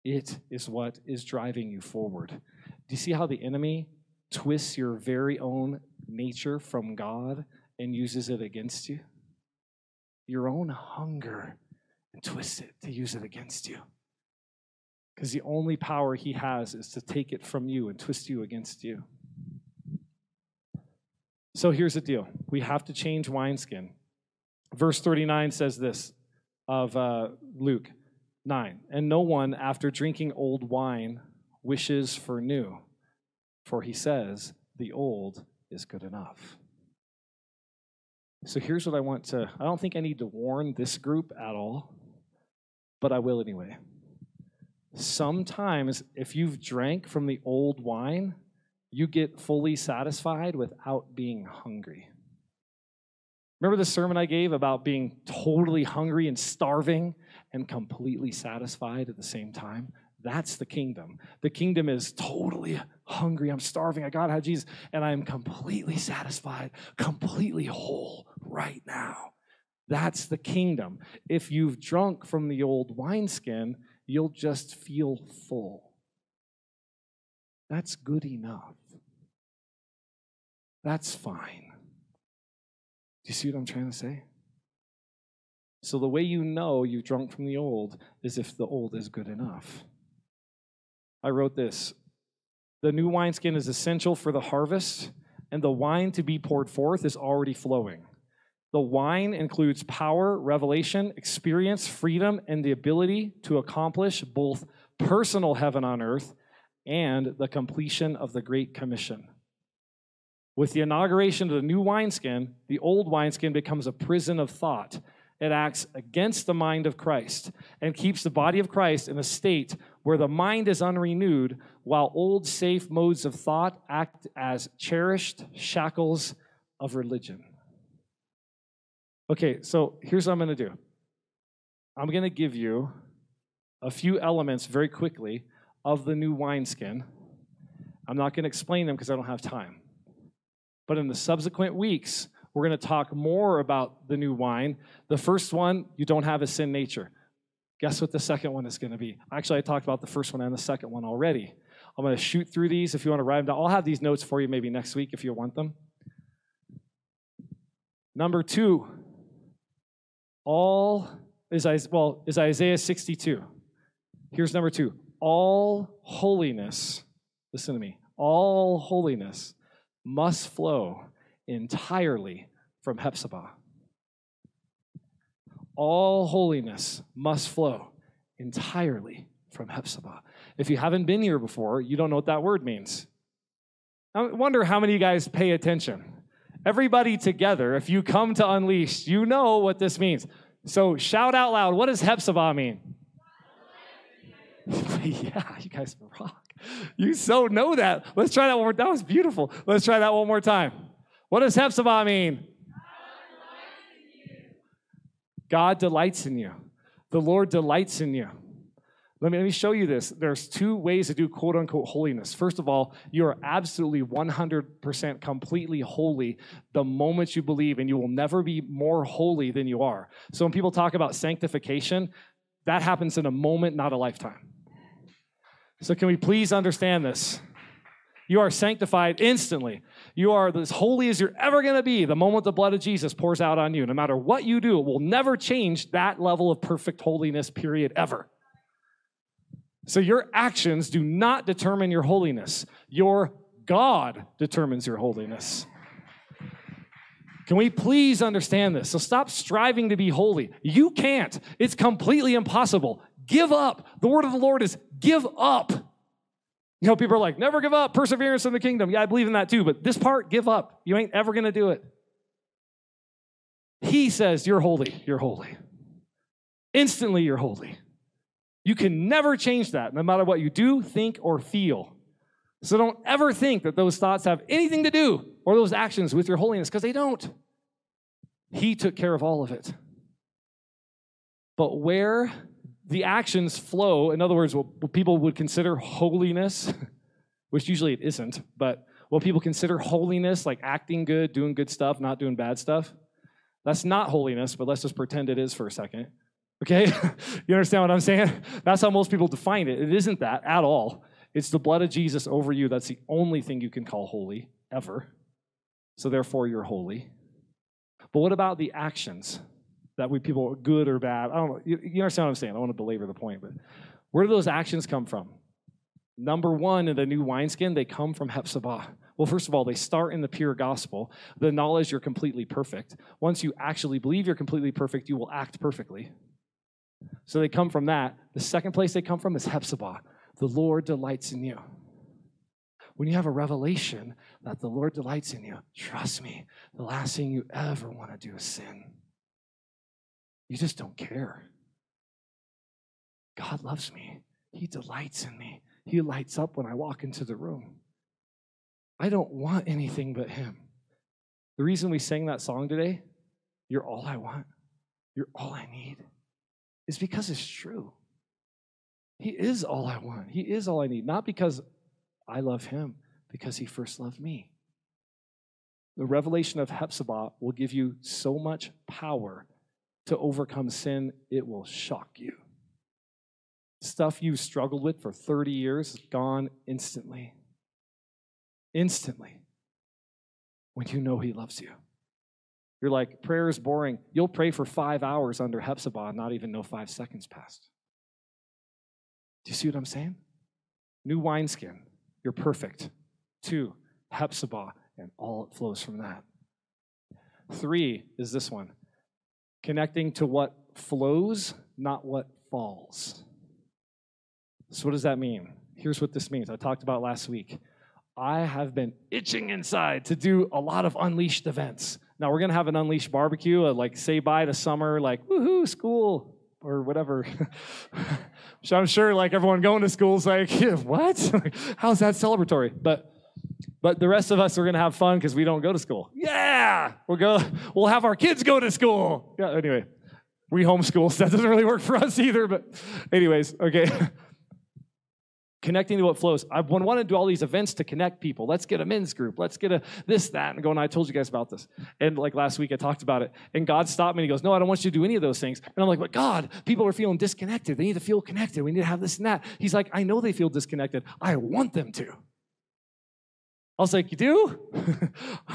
It is what is driving you forward. Do you see how the enemy twists your very own nature from God and uses it against you? Your own hunger and twist it to use it against you. Because the only power he has is to take it from you and twist you against you. So here's the deal we have to change wineskin. Verse 39 says this of uh, Luke 9 And no one, after drinking old wine, wishes for new, for he says, The old is good enough. So here's what I want to I don't think I need to warn this group at all, but I will anyway. Sometimes, if you've drank from the old wine, you get fully satisfied without being hungry. Remember the sermon I gave about being totally hungry and starving and completely satisfied at the same time? That's the kingdom. The kingdom is totally hungry. I'm starving. I gotta have Jesus. And I'm completely satisfied, completely whole right now. That's the kingdom. If you've drunk from the old wineskin, you'll just feel full. That's good enough. That's fine. Do you see what I'm trying to say? So, the way you know you've drunk from the old is if the old is good enough. I wrote this The new wineskin is essential for the harvest, and the wine to be poured forth is already flowing. The wine includes power, revelation, experience, freedom, and the ability to accomplish both personal heaven on earth and the completion of the Great Commission. With the inauguration of the new wineskin, the old wineskin becomes a prison of thought. It acts against the mind of Christ and keeps the body of Christ in a state where the mind is unrenewed, while old safe modes of thought act as cherished shackles of religion. Okay, so here's what I'm going to do I'm going to give you a few elements very quickly of the new wineskin. I'm not going to explain them because I don't have time. But in the subsequent weeks, we're going to talk more about the new wine. The first one, you don't have a sin nature. Guess what the second one is going to be? Actually, I talked about the first one and the second one already. I'm going to shoot through these if you want to write them down. I'll have these notes for you maybe next week if you want them. Number two, all is well is Isaiah 62. Here's number two. All holiness, listen to me, all holiness must flow entirely from Hephzibah. All holiness must flow entirely from Hephzibah. If you haven't been here before, you don't know what that word means. I wonder how many of you guys pay attention. Everybody together, if you come to Unleashed, you know what this means. So shout out loud. What does Hephzibah mean? yeah, you guys rock. You so know that. Let's try that one more. That was beautiful. Let's try that one more time. What does Hephzibah mean? God delights in you. The Lord delights in you. Let me, let me show you this. There's two ways to do quote unquote holiness. First of all, you are absolutely 100% completely holy the moment you believe, and you will never be more holy than you are. So when people talk about sanctification, that happens in a moment, not a lifetime. So can we please understand this? You are sanctified instantly. You are as holy as you're ever going to be the moment the blood of Jesus pours out on you. No matter what you do, it will never change that level of perfect holiness, period, ever. So your actions do not determine your holiness. Your God determines your holiness. Can we please understand this? So stop striving to be holy. You can't. It's completely impossible. Give up. The word of the Lord is give up. You know, people are like, never give up, perseverance in the kingdom. Yeah, I believe in that too, but this part, give up. You ain't ever going to do it. He says, You're holy, you're holy. Instantly, you're holy. You can never change that, no matter what you do, think, or feel. So don't ever think that those thoughts have anything to do or those actions with your holiness, because they don't. He took care of all of it. But where the actions flow, in other words, what people would consider holiness, which usually it isn't, but what people consider holiness, like acting good, doing good stuff, not doing bad stuff, that's not holiness, but let's just pretend it is for a second. Okay? you understand what I'm saying? That's how most people define it. It isn't that at all. It's the blood of Jesus over you. That's the only thing you can call holy, ever. So therefore, you're holy. But what about the actions that we people good or bad? I don't know. You, you understand what I'm saying? I don't want to belabor the point, but where do those actions come from? Number one, in the new wineskin, they come from Hephzibah. Well, first of all, they start in the pure gospel, the knowledge you're completely perfect. Once you actually believe you're completely perfect, you will act perfectly. So they come from that. The second place they come from is Hephzibah. The Lord delights in you. When you have a revelation that the Lord delights in you, trust me, the last thing you ever want to do is sin. You just don't care. God loves me. He delights in me. He lights up when I walk into the room. I don't want anything but Him. The reason we sang that song today, You're all I want, you're all I need, is because it's true. He is all I want, He is all I need. Not because I love Him, because He first loved me. The revelation of Hephzibah will give you so much power to overcome sin, it will shock you. Stuff you've struggled with for 30 years, is gone instantly. Instantly. When you know He loves you. You're like, prayer is boring. You'll pray for five hours under Hephzibah and not even know five seconds passed. Do you see what I'm saying? New wineskin, you're perfect. Two, Hephzibah, and all it flows from that. Three is this one connecting to what flows, not what falls. So, what does that mean? Here's what this means. I talked about last week. I have been itching inside to do a lot of unleashed events. Now, we're going to have an unleashed barbecue, a, like say bye to summer, like woohoo, school, or whatever. so I'm sure like everyone going to school is like, yeah, what? How's that celebratory? But but the rest of us are gonna have fun because we don't go to school. Yeah, we'll go. We'll have our kids go to school. Yeah. Anyway, we homeschool, so that doesn't really work for us either. But anyways, okay. Connecting to what flows. I want to do all these events to connect people. Let's get a men's group. Let's get a this, that, and going. I told you guys about this. And like last week, I talked about it. And God stopped me and He goes, No, I don't want you to do any of those things. And I'm like, But God, people are feeling disconnected. They need to feel connected. We need to have this and that. He's like, I know they feel disconnected. I want them to. I was like, You do?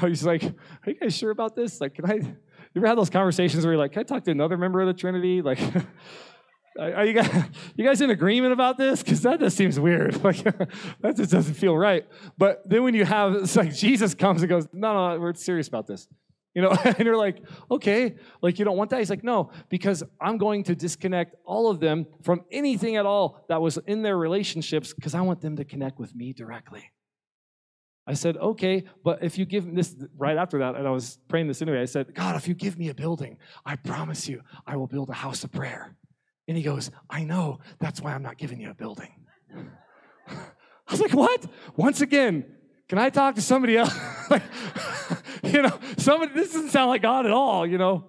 He's like, Are you guys sure about this? Like, can I? You ever had those conversations where you're like, Can I talk to another member of the Trinity? Like, are you guys, you guys in agreement about this? Because that just seems weird. Like that just doesn't feel right. But then when you have it's like Jesus comes and goes, no, no, we're serious about this. You know, and you're like, okay, like you don't want that. He's like, no, because I'm going to disconnect all of them from anything at all that was in their relationships because I want them to connect with me directly. I said, okay, but if you give me this right after that, and I was praying this anyway, I said, God, if you give me a building, I promise you, I will build a house of prayer. And he goes, I know. That's why I'm not giving you a building. I was like, what? Once again, can I talk to somebody else? like, you know, somebody, this doesn't sound like God at all, you know?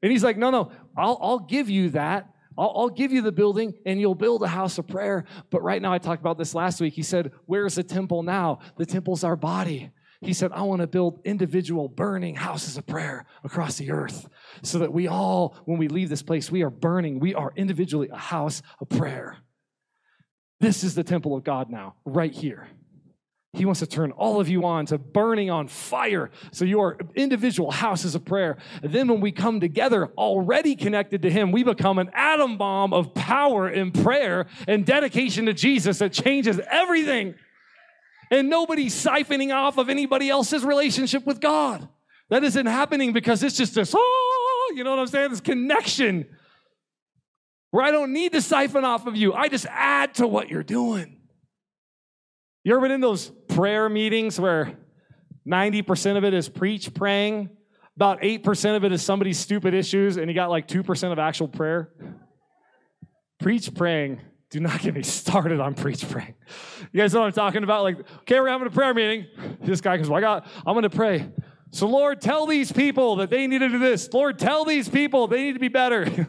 And he's like, no, no, I'll, I'll give you that. I'll, I'll give you the building and you'll build a house of prayer. But right now, I talked about this last week. He said, Where's the temple now? The temple's our body. He said, I want to build individual burning houses of prayer across the earth so that we all, when we leave this place, we are burning. We are individually a house of prayer. This is the temple of God now, right here. He wants to turn all of you on to burning on fire. So you are individual houses of prayer. And then when we come together, already connected to Him, we become an atom bomb of power in prayer and dedication to Jesus that changes everything and nobody's siphoning off of anybody else's relationship with God. That isn't happening because it's just this, oh, you know what I'm saying? This connection where I don't need to siphon off of you. I just add to what you're doing. You ever been in those prayer meetings where 90% of it is preach praying, about 8% of it is somebody's stupid issues, and you got like 2% of actual prayer? Preach praying do not get me started on preach praying. You guys know what I'm talking about? Like, okay, we're having a prayer meeting. This guy goes, Well, I got, I'm gonna pray. So, Lord, tell these people that they need to do this. Lord, tell these people they need to be better. you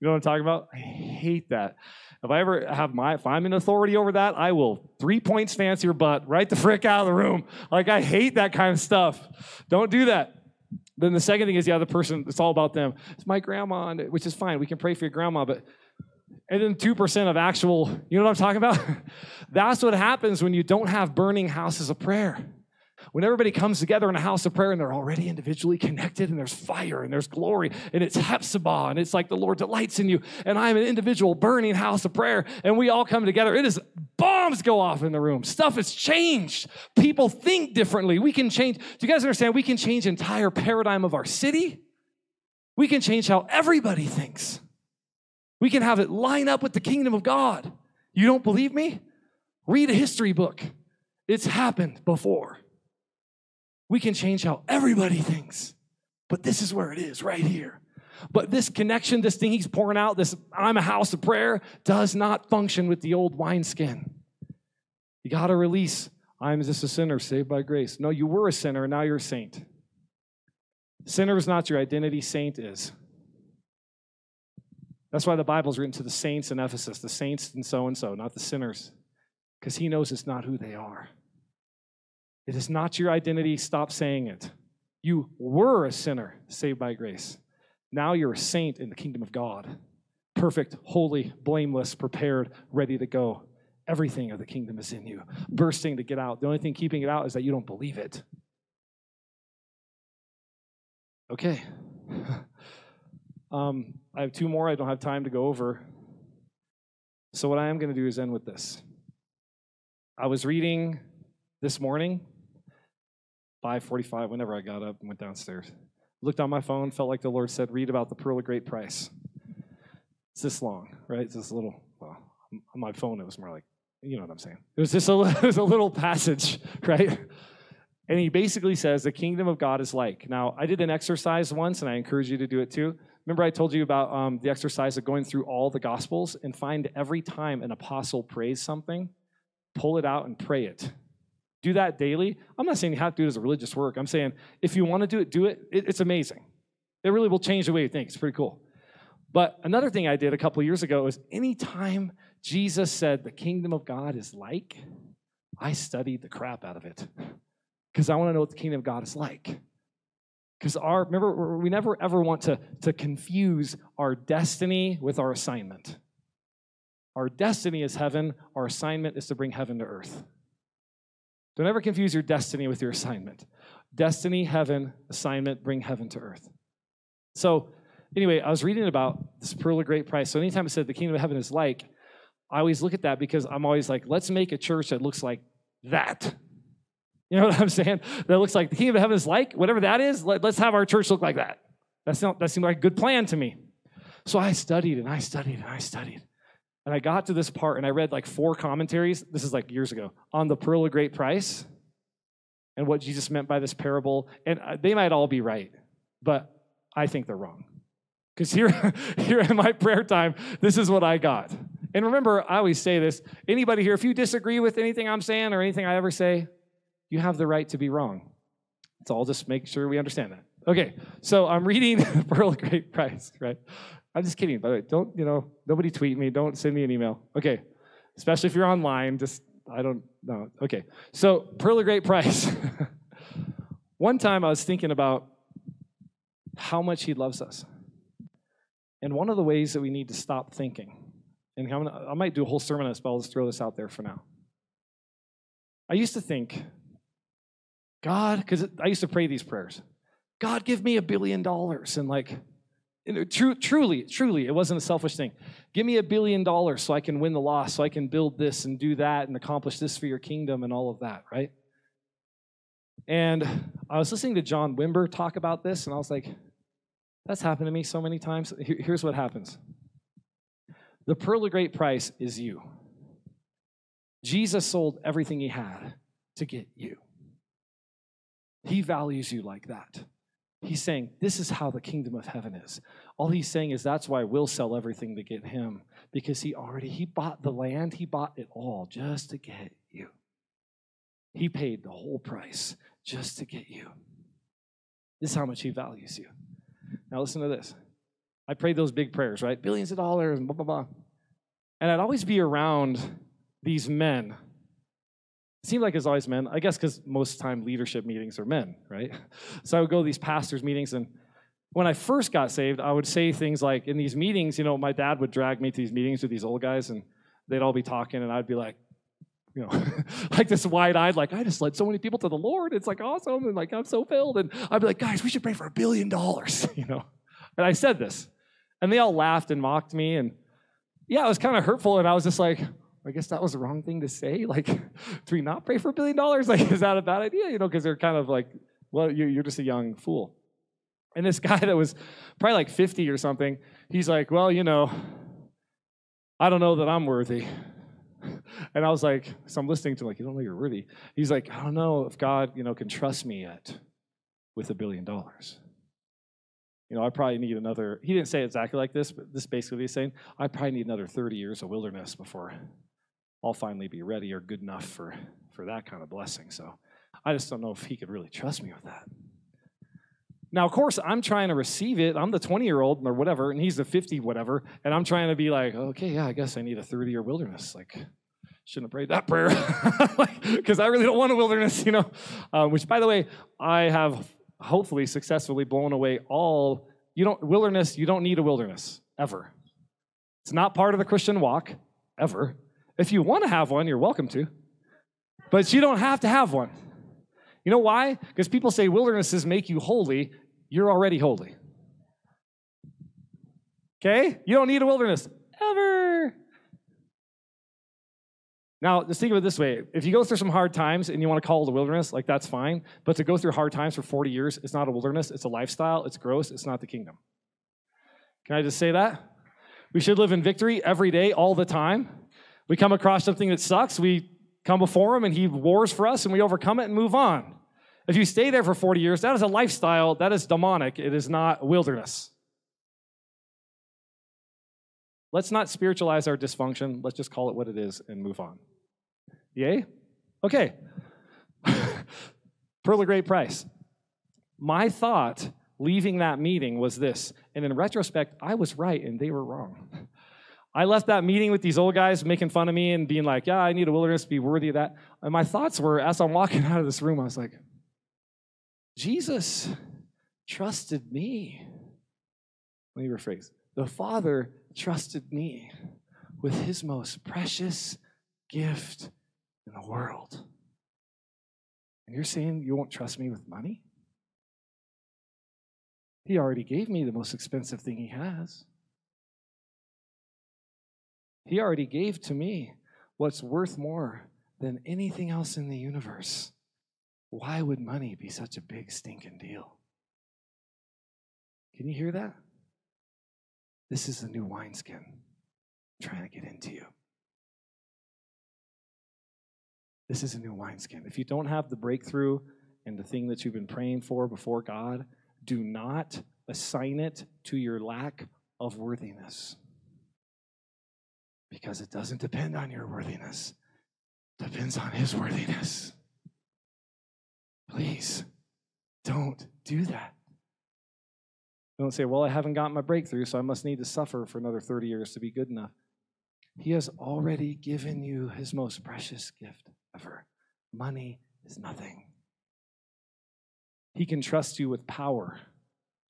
know what I'm talking about? I hate that. If I ever have my, if I'm in authority over that, I will three points fancy your butt right the frick out of the room. Like, I hate that kind of stuff. Don't do that. Then the second thing is the other person, it's all about them. It's my grandma, which is fine. We can pray for your grandma, but and then 2% of actual, you know what I'm talking about? That's what happens when you don't have burning houses of prayer. When everybody comes together in a house of prayer and they're already individually connected and there's fire and there's glory and it's Hephzibah and it's like the Lord delights in you and I'm an individual burning house of prayer and we all come together. It is bombs go off in the room. Stuff has changed. People think differently. We can change. Do you guys understand? We can change entire paradigm of our city. We can change how everybody thinks. We can have it line up with the kingdom of God. You don't believe me? Read a history book. It's happened before. We can change how everybody thinks. But this is where it is, right here. But this connection, this thing he's pouring out, this I'm a house of prayer, does not function with the old wineskin. You got to release I'm just a sinner saved by grace. No, you were a sinner, and now you're a saint. Sinner is not your identity, saint is. That's why the Bible's written to the saints in Ephesus, the saints and so and so, not the sinners, because he knows it's not who they are. It is not your identity. Stop saying it. You were a sinner saved by grace. Now you're a saint in the kingdom of God. Perfect, holy, blameless, prepared, ready to go. Everything of the kingdom is in you, bursting to get out. The only thing keeping it out is that you don't believe it. Okay. Um, I have two more I don't have time to go over. So, what I am going to do is end with this. I was reading this morning, 5:45, whenever I got up and went downstairs. Looked on my phone, felt like the Lord said, "Read about the pearl of great price." It's this long, right? It's this little. Well, on my phone, it was more like, you know what I'm saying. It was just a, it was a little passage, right? And he basically says the kingdom of God is like. Now, I did an exercise once, and I encourage you to do it too. Remember, I told you about um, the exercise of going through all the Gospels and find every time an apostle prays something, pull it out and pray it. Do that daily. I'm not saying you have to do it as a religious work. I'm saying if you want to do it, do it. it it's amazing. It really will change the way you think. It's pretty cool. But another thing I did a couple years ago is anytime Jesus said the kingdom of God is like, I studied the crap out of it because I want to know what the kingdom of God is like. Because our remember, we never ever want to, to confuse our destiny with our assignment. Our destiny is heaven, our assignment is to bring heaven to earth. Don't ever confuse your destiny with your assignment. Destiny, heaven, assignment, bring heaven to earth. So, anyway, I was reading about this pearl of great price. So, anytime I said the kingdom of heaven is like, I always look at that because I'm always like, let's make a church that looks like that. You know what I'm saying? That looks like the kingdom of heaven is like, whatever that is, let, us have our church look like that. That's not, that seemed like a good plan to me. So I studied and I studied and I studied. And I got to this part and I read like four commentaries. This is like years ago on the pearl of great price and what Jesus meant by this parable. And uh, they might all be right, but I think they're wrong. Because here, here in my prayer time, this is what I got. And remember, I always say this anybody here, if you disagree with anything I'm saying or anything I ever say, you have the right to be wrong. So I'll just make sure we understand that. Okay, so I'm reading Pearl of Great Price, right? I'm just kidding, by the way. Don't, you know, nobody tweet me. Don't send me an email. Okay, especially if you're online, just, I don't know. Okay, so Pearl of Great Price. One time I was thinking about how much he loves us. And one of the ways that we need to stop thinking, and gonna, i might do a whole sermon on this, but I'll just throw this out there for now. I used to think God, because I used to pray these prayers God, give me a billion dollars. And like, true, truly, truly, it wasn't a selfish thing. Give me a billion dollars so I can win the loss, so I can build this and do that and accomplish this for your kingdom and all of that, right? And I was listening to John Wimber talk about this, and I was like, that's happened to me so many times. Here's what happens the pearl of great price is you. Jesus sold everything he had to get you. He values you like that. He's saying, This is how the kingdom of heaven is. All he's saying is that's why we'll sell everything to get him because he already he bought the land, he bought it all just to get you. He paid the whole price just to get you. This is how much He values you. Now, listen to this. I prayed those big prayers, right? Billions of dollars, and blah, blah, blah. And I'd always be around these men. It seemed like it's always men, I guess because most time leadership meetings are men, right? So I would go to these pastors' meetings, and when I first got saved, I would say things like, in these meetings, you know, my dad would drag me to these meetings with these old guys, and they'd all be talking, and I'd be like, you know, like this wide eyed, like, I just led so many people to the Lord. It's like awesome. And like, I'm so filled. And I'd be like, guys, we should pray for a billion dollars, you know. And I said this. And they all laughed and mocked me. And yeah, it was kind of hurtful. And I was just like, I guess that was the wrong thing to say. Like, do we not pray for a billion dollars? Like, is that a bad idea? You know, because they're kind of like, well, you're just a young fool. And this guy that was probably like 50 or something, he's like, well, you know, I don't know that I'm worthy. And I was like, so I'm listening to him, like, you don't know you're worthy. He's like, I don't know if God, you know, can trust me yet with a billion dollars. You know, I probably need another, he didn't say exactly like this, but this basically he's saying, I probably need another 30 years of wilderness before I'll finally be ready or good enough for, for that kind of blessing. So I just don't know if he could really trust me with that. Now, of course, I'm trying to receive it. I'm the 20 year old or whatever, and he's the 50 whatever, and I'm trying to be like, okay, yeah, I guess I need a 30 year wilderness. Like, shouldn't have prayed that prayer because like, I really don't want a wilderness, you know. Uh, which, by the way, I have hopefully successfully blown away all. You don't wilderness. You don't need a wilderness ever. It's not part of the Christian walk ever. If you want to have one, you're welcome to, but you don't have to have one. You know why? Because people say wildernesses make you holy. You're already holy. Okay? You don't need a wilderness ever. Now, just think of it this way. If you go through some hard times and you want to call it a wilderness, like that's fine. But to go through hard times for 40 years, it's not a wilderness, it's a lifestyle, it's gross, it's not the kingdom. Can I just say that? We should live in victory every day, all the time. We come across something that sucks, we come before him and he wars for us and we overcome it and move on. If you stay there for 40 years, that is a lifestyle, that is demonic, it is not wilderness. Let's not spiritualize our dysfunction. Let's just call it what it is and move on. Yay? Okay. Pearl of great price. My thought leaving that meeting was this, and in retrospect, I was right and they were wrong. I left that meeting with these old guys making fun of me and being like, yeah, I need a wilderness to be worthy of that. And my thoughts were, as I'm walking out of this room, I was like, Jesus trusted me. Let me rephrase. The Father trusted me with his most precious gift in the world. And you're saying you won't trust me with money? He already gave me the most expensive thing he has. He already gave to me what's worth more than anything else in the universe. Why would money be such a big stinking deal? Can you hear that? This is the new wineskin trying to get into you. This is a new wineskin. If you don't have the breakthrough and the thing that you've been praying for before God, do not assign it to your lack of worthiness. Because it doesn't depend on your worthiness, it depends on His worthiness. Please don't do that. Don't say, well, I haven't gotten my breakthrough, so I must need to suffer for another 30 years to be good enough. He has already given you his most precious gift ever. Money is nothing. He can trust you with power.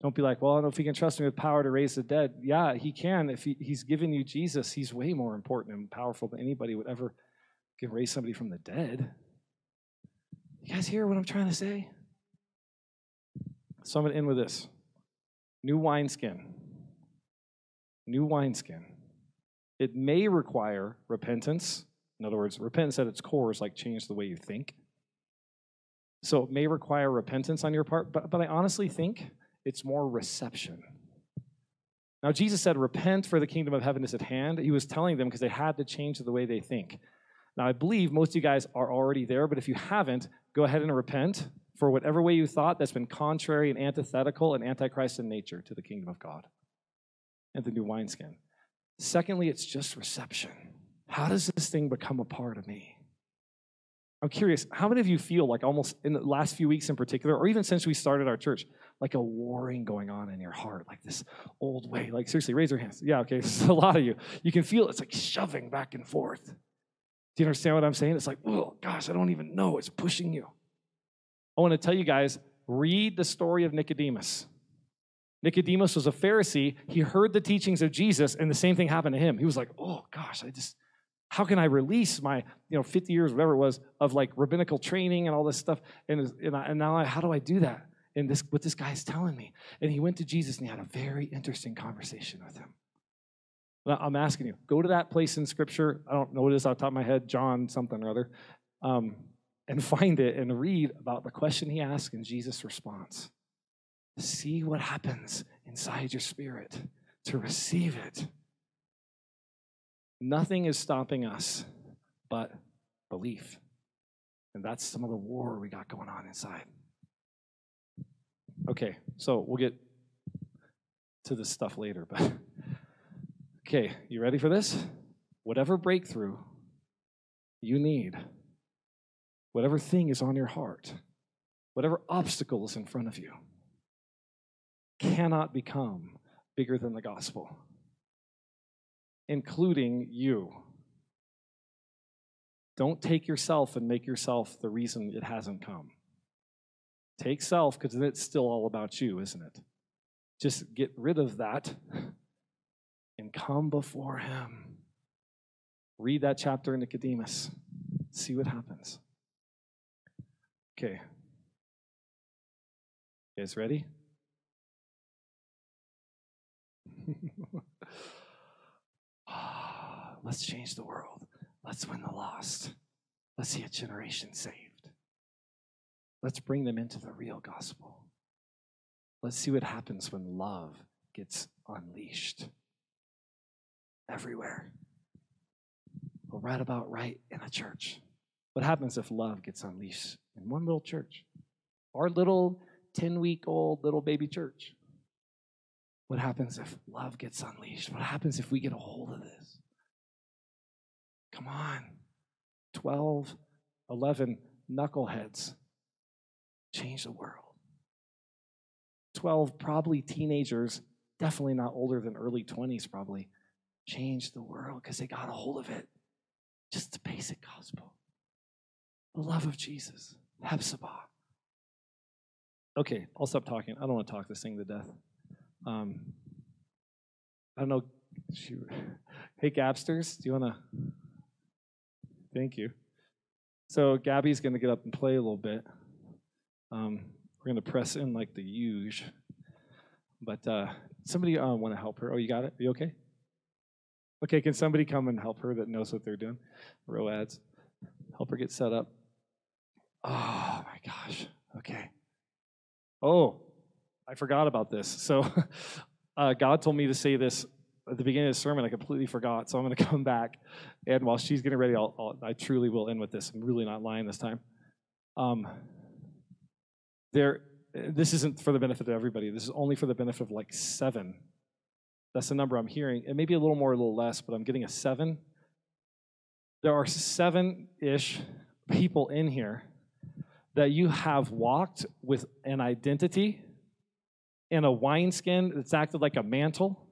Don't be like, well, I don't know if he can trust me with power to raise the dead. Yeah, he can. If he, he's given you Jesus, he's way more important and powerful than anybody would ever can raise somebody from the dead. You guys hear what I'm trying to say? So I'm going to end with this new wineskin. New wineskin. It may require repentance. In other words, repentance at its core is like change the way you think. So it may require repentance on your part, but, but I honestly think it's more reception. Now, Jesus said, Repent, for the kingdom of heaven is at hand. He was telling them because they had to change the way they think. Now, I believe most of you guys are already there, but if you haven't, go ahead and repent for whatever way you thought that's been contrary and antithetical and antichrist in nature to the kingdom of God and the new wineskin. Secondly, it's just reception. How does this thing become a part of me? I'm curious, how many of you feel like almost in the last few weeks in particular, or even since we started our church, like a warring going on in your heart, like this old way? Like, seriously, raise your hands. Yeah, okay, this is a lot of you. You can feel it's like shoving back and forth. Do you understand what I'm saying? It's like, oh, gosh, I don't even know. It's pushing you. I want to tell you guys read the story of Nicodemus. Nicodemus was a Pharisee. He heard the teachings of Jesus, and the same thing happened to him. He was like, oh, gosh, I just, how can I release my, you know, 50 years, whatever it was, of like rabbinical training and all this stuff? And, and, I, and now, I, how do I do that? And this, what this guy's telling me. And he went to Jesus and he had a very interesting conversation with him. I'm asking you, go to that place in Scripture. I don't know what it is off the top of my head, John something or other, um, and find it and read about the question he asked and Jesus' response. See what happens inside your spirit to receive it. Nothing is stopping us but belief. And that's some of the war we got going on inside. Okay, so we'll get to this stuff later, but okay, you ready for this? Whatever breakthrough you need, whatever thing is on your heart, whatever obstacle is in front of you, cannot become bigger than the gospel including you. Don't take yourself and make yourself the reason it hasn't come. Take self because then it's still all about you, isn't it? Just get rid of that and come before Him. Read that chapter in Nicodemus. See what happens. Okay. You guys ready? Ah, let's change the world. Let's win the lost. Let's see a generation saved. Let's bring them into the real gospel. Let's see what happens when love gets unleashed everywhere. Well, right about right in a church. What happens if love gets unleashed in one little church? Our little 10 week old little baby church. What happens if love gets unleashed? What happens if we get a hold of this? Come on. 12, 11 knuckleheads change the world. 12 probably teenagers, definitely not older than early 20s, probably changed the world because they got a hold of it. Just the basic gospel. The love of Jesus. Hephzibah. Okay, I'll stop talking. I don't want to talk this thing to death. Um, I don't know. Hey, Gabsters, do you want to? Thank you. So Gabby's going to get up and play a little bit. Um, we're going to press in like the huge. But uh, somebody uh, want to help her? Oh, you got it? Are you okay? Okay, can somebody come and help her that knows what they're doing? Row ads. Help her get set up. Oh my gosh. Okay. Oh, I forgot about this. So uh, God told me to say this at the beginning of the sermon, I completely forgot. So I'm going to come back. And while she's getting ready, I'll, I'll, i truly will end with this. I'm really not lying this time. Um, there, this isn't for the benefit of everybody. This is only for the benefit of like seven. That's the number I'm hearing. It may be a little more, a little less, but I'm getting a seven. There are seven ish people in here that you have walked with an identity in a wineskin that's acted like a mantle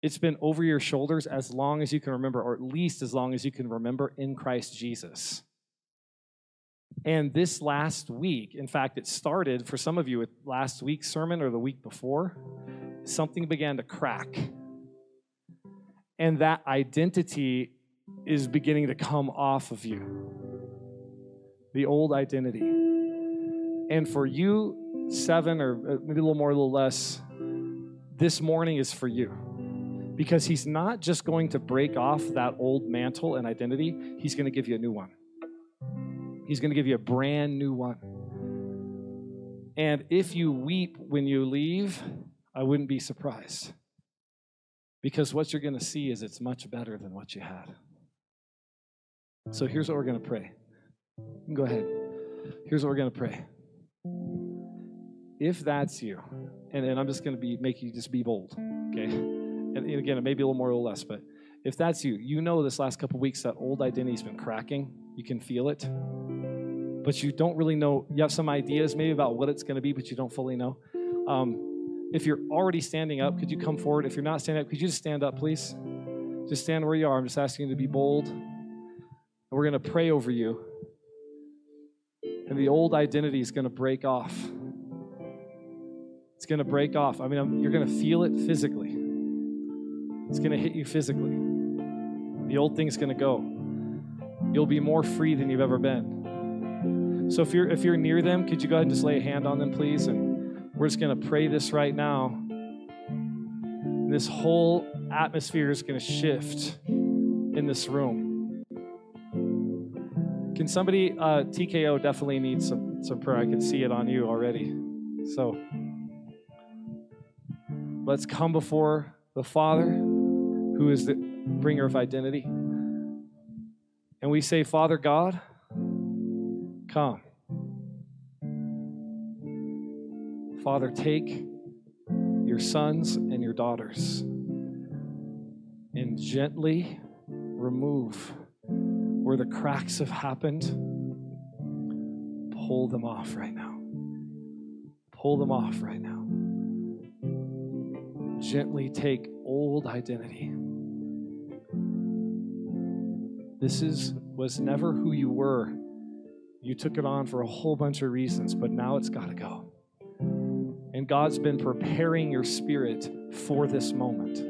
it's been over your shoulders as long as you can remember, or at least as long as you can remember in Christ Jesus. And this last week, in fact, it started for some of you with last week's sermon or the week before, something began to crack. And that identity is beginning to come off of you. The old identity. And for you, seven or uh, maybe a little more, a little less, this morning is for you because he's not just going to break off that old mantle and identity, he's going to give you a new one. He's going to give you a brand new one. And if you weep when you leave, I wouldn't be surprised. Because what you're going to see is it's much better than what you had. So here's what we're going to pray. Go ahead. Here's what we're going to pray. If that's you, and, and I'm just going to be make you just be bold, okay? and again, it may be a little more or less, but if that's you, you know this last couple weeks that old identity's been cracking. You can feel it. but you don't really know. You have some ideas maybe about what it's going to be, but you don't fully know. Um, if you're already standing up, could you come forward? If you're not standing up, could you just stand up, please? Just stand where you are. I'm just asking you to be bold. And we're going to pray over you. And the old identity is going to break off. It's going to break off. I mean, I'm, you're going to feel it physically. It's going to hit you physically. The old thing's going to go. You'll be more free than you've ever been. So if you're if you're near them, could you go ahead and just lay a hand on them, please? And we're just going to pray this right now. This whole atmosphere is going to shift in this room. Can somebody, uh, TKO definitely needs some, some prayer. I can see it on you already. So let's come before the Father, who is the bringer of identity. And we say, Father God, come. Father, take your sons and your daughters and gently remove where the cracks have happened. Pull them off right now. Pull them off right now. Gently take old identity. This is was never who you were. You took it on for a whole bunch of reasons, but now it's got to go. And God's been preparing your spirit for this moment,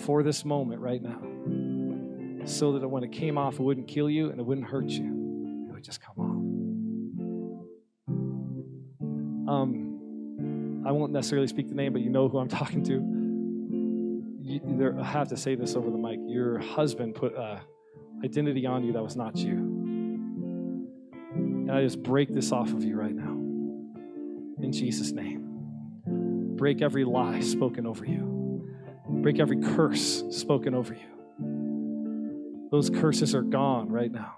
for this moment right now, so that when it came off, it wouldn't kill you and it wouldn't hurt you. It would just come off. Um, I won't necessarily speak the name, but you know who I'm talking to. You, there, I have to say this over the mic. Your husband put uh, identity on you that was not you. And I just break this off of you right now. In Jesus' name. Break every lie spoken over you, break every curse spoken over you. Those curses are gone right now.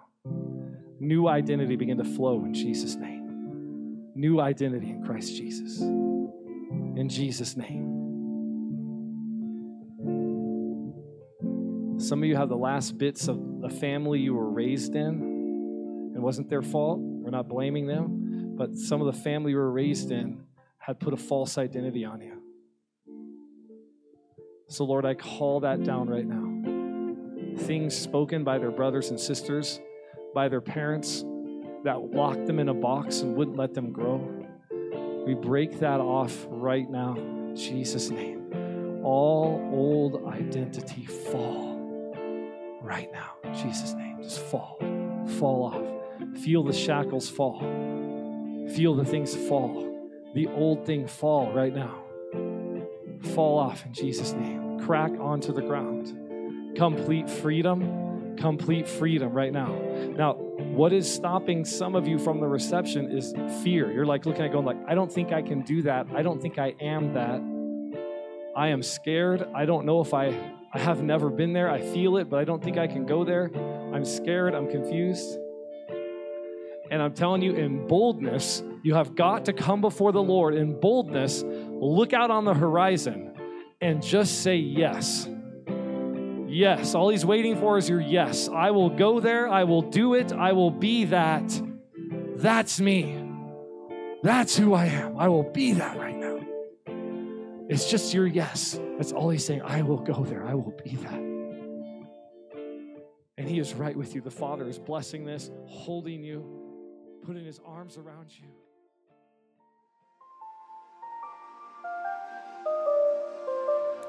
New identity begin to flow in Jesus' name. New identity in Christ Jesus. In Jesus' name. Some of you have the last bits of the family you were raised in. It wasn't their fault. We're not blaming them. But some of the family you were raised in had put a false identity on you. So, Lord, I call that down right now. Things spoken by their brothers and sisters, by their parents, that locked them in a box and wouldn't let them grow. We break that off right now. Jesus' name. All old identity fall right now. In Jesus' name. Just fall. Fall off. Feel the shackles fall. Feel the things fall. The old thing fall right now. Fall off in Jesus' name. Crack onto the ground. Complete freedom. Complete freedom right now. Now, what is stopping some of you from the reception is fear. You're like looking at going like, I don't think I can do that. I don't think I am that. I am scared. I don't know if I I have never been there. I feel it, but I don't think I can go there. I'm scared. I'm confused. And I'm telling you, in boldness, you have got to come before the Lord in boldness, look out on the horizon, and just say yes. Yes. All he's waiting for is your yes. I will go there. I will do it. I will be that. That's me. That's who I am. I will be that right now. It's just your yes. That's all he's saying. I will go there. I will be that. And he is right with you. The Father is blessing this, holding you, putting his arms around you.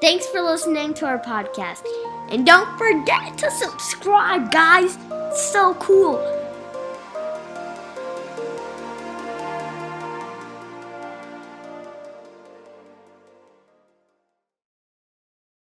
Thanks for listening to our podcast. And don't forget to subscribe, guys. It's so cool.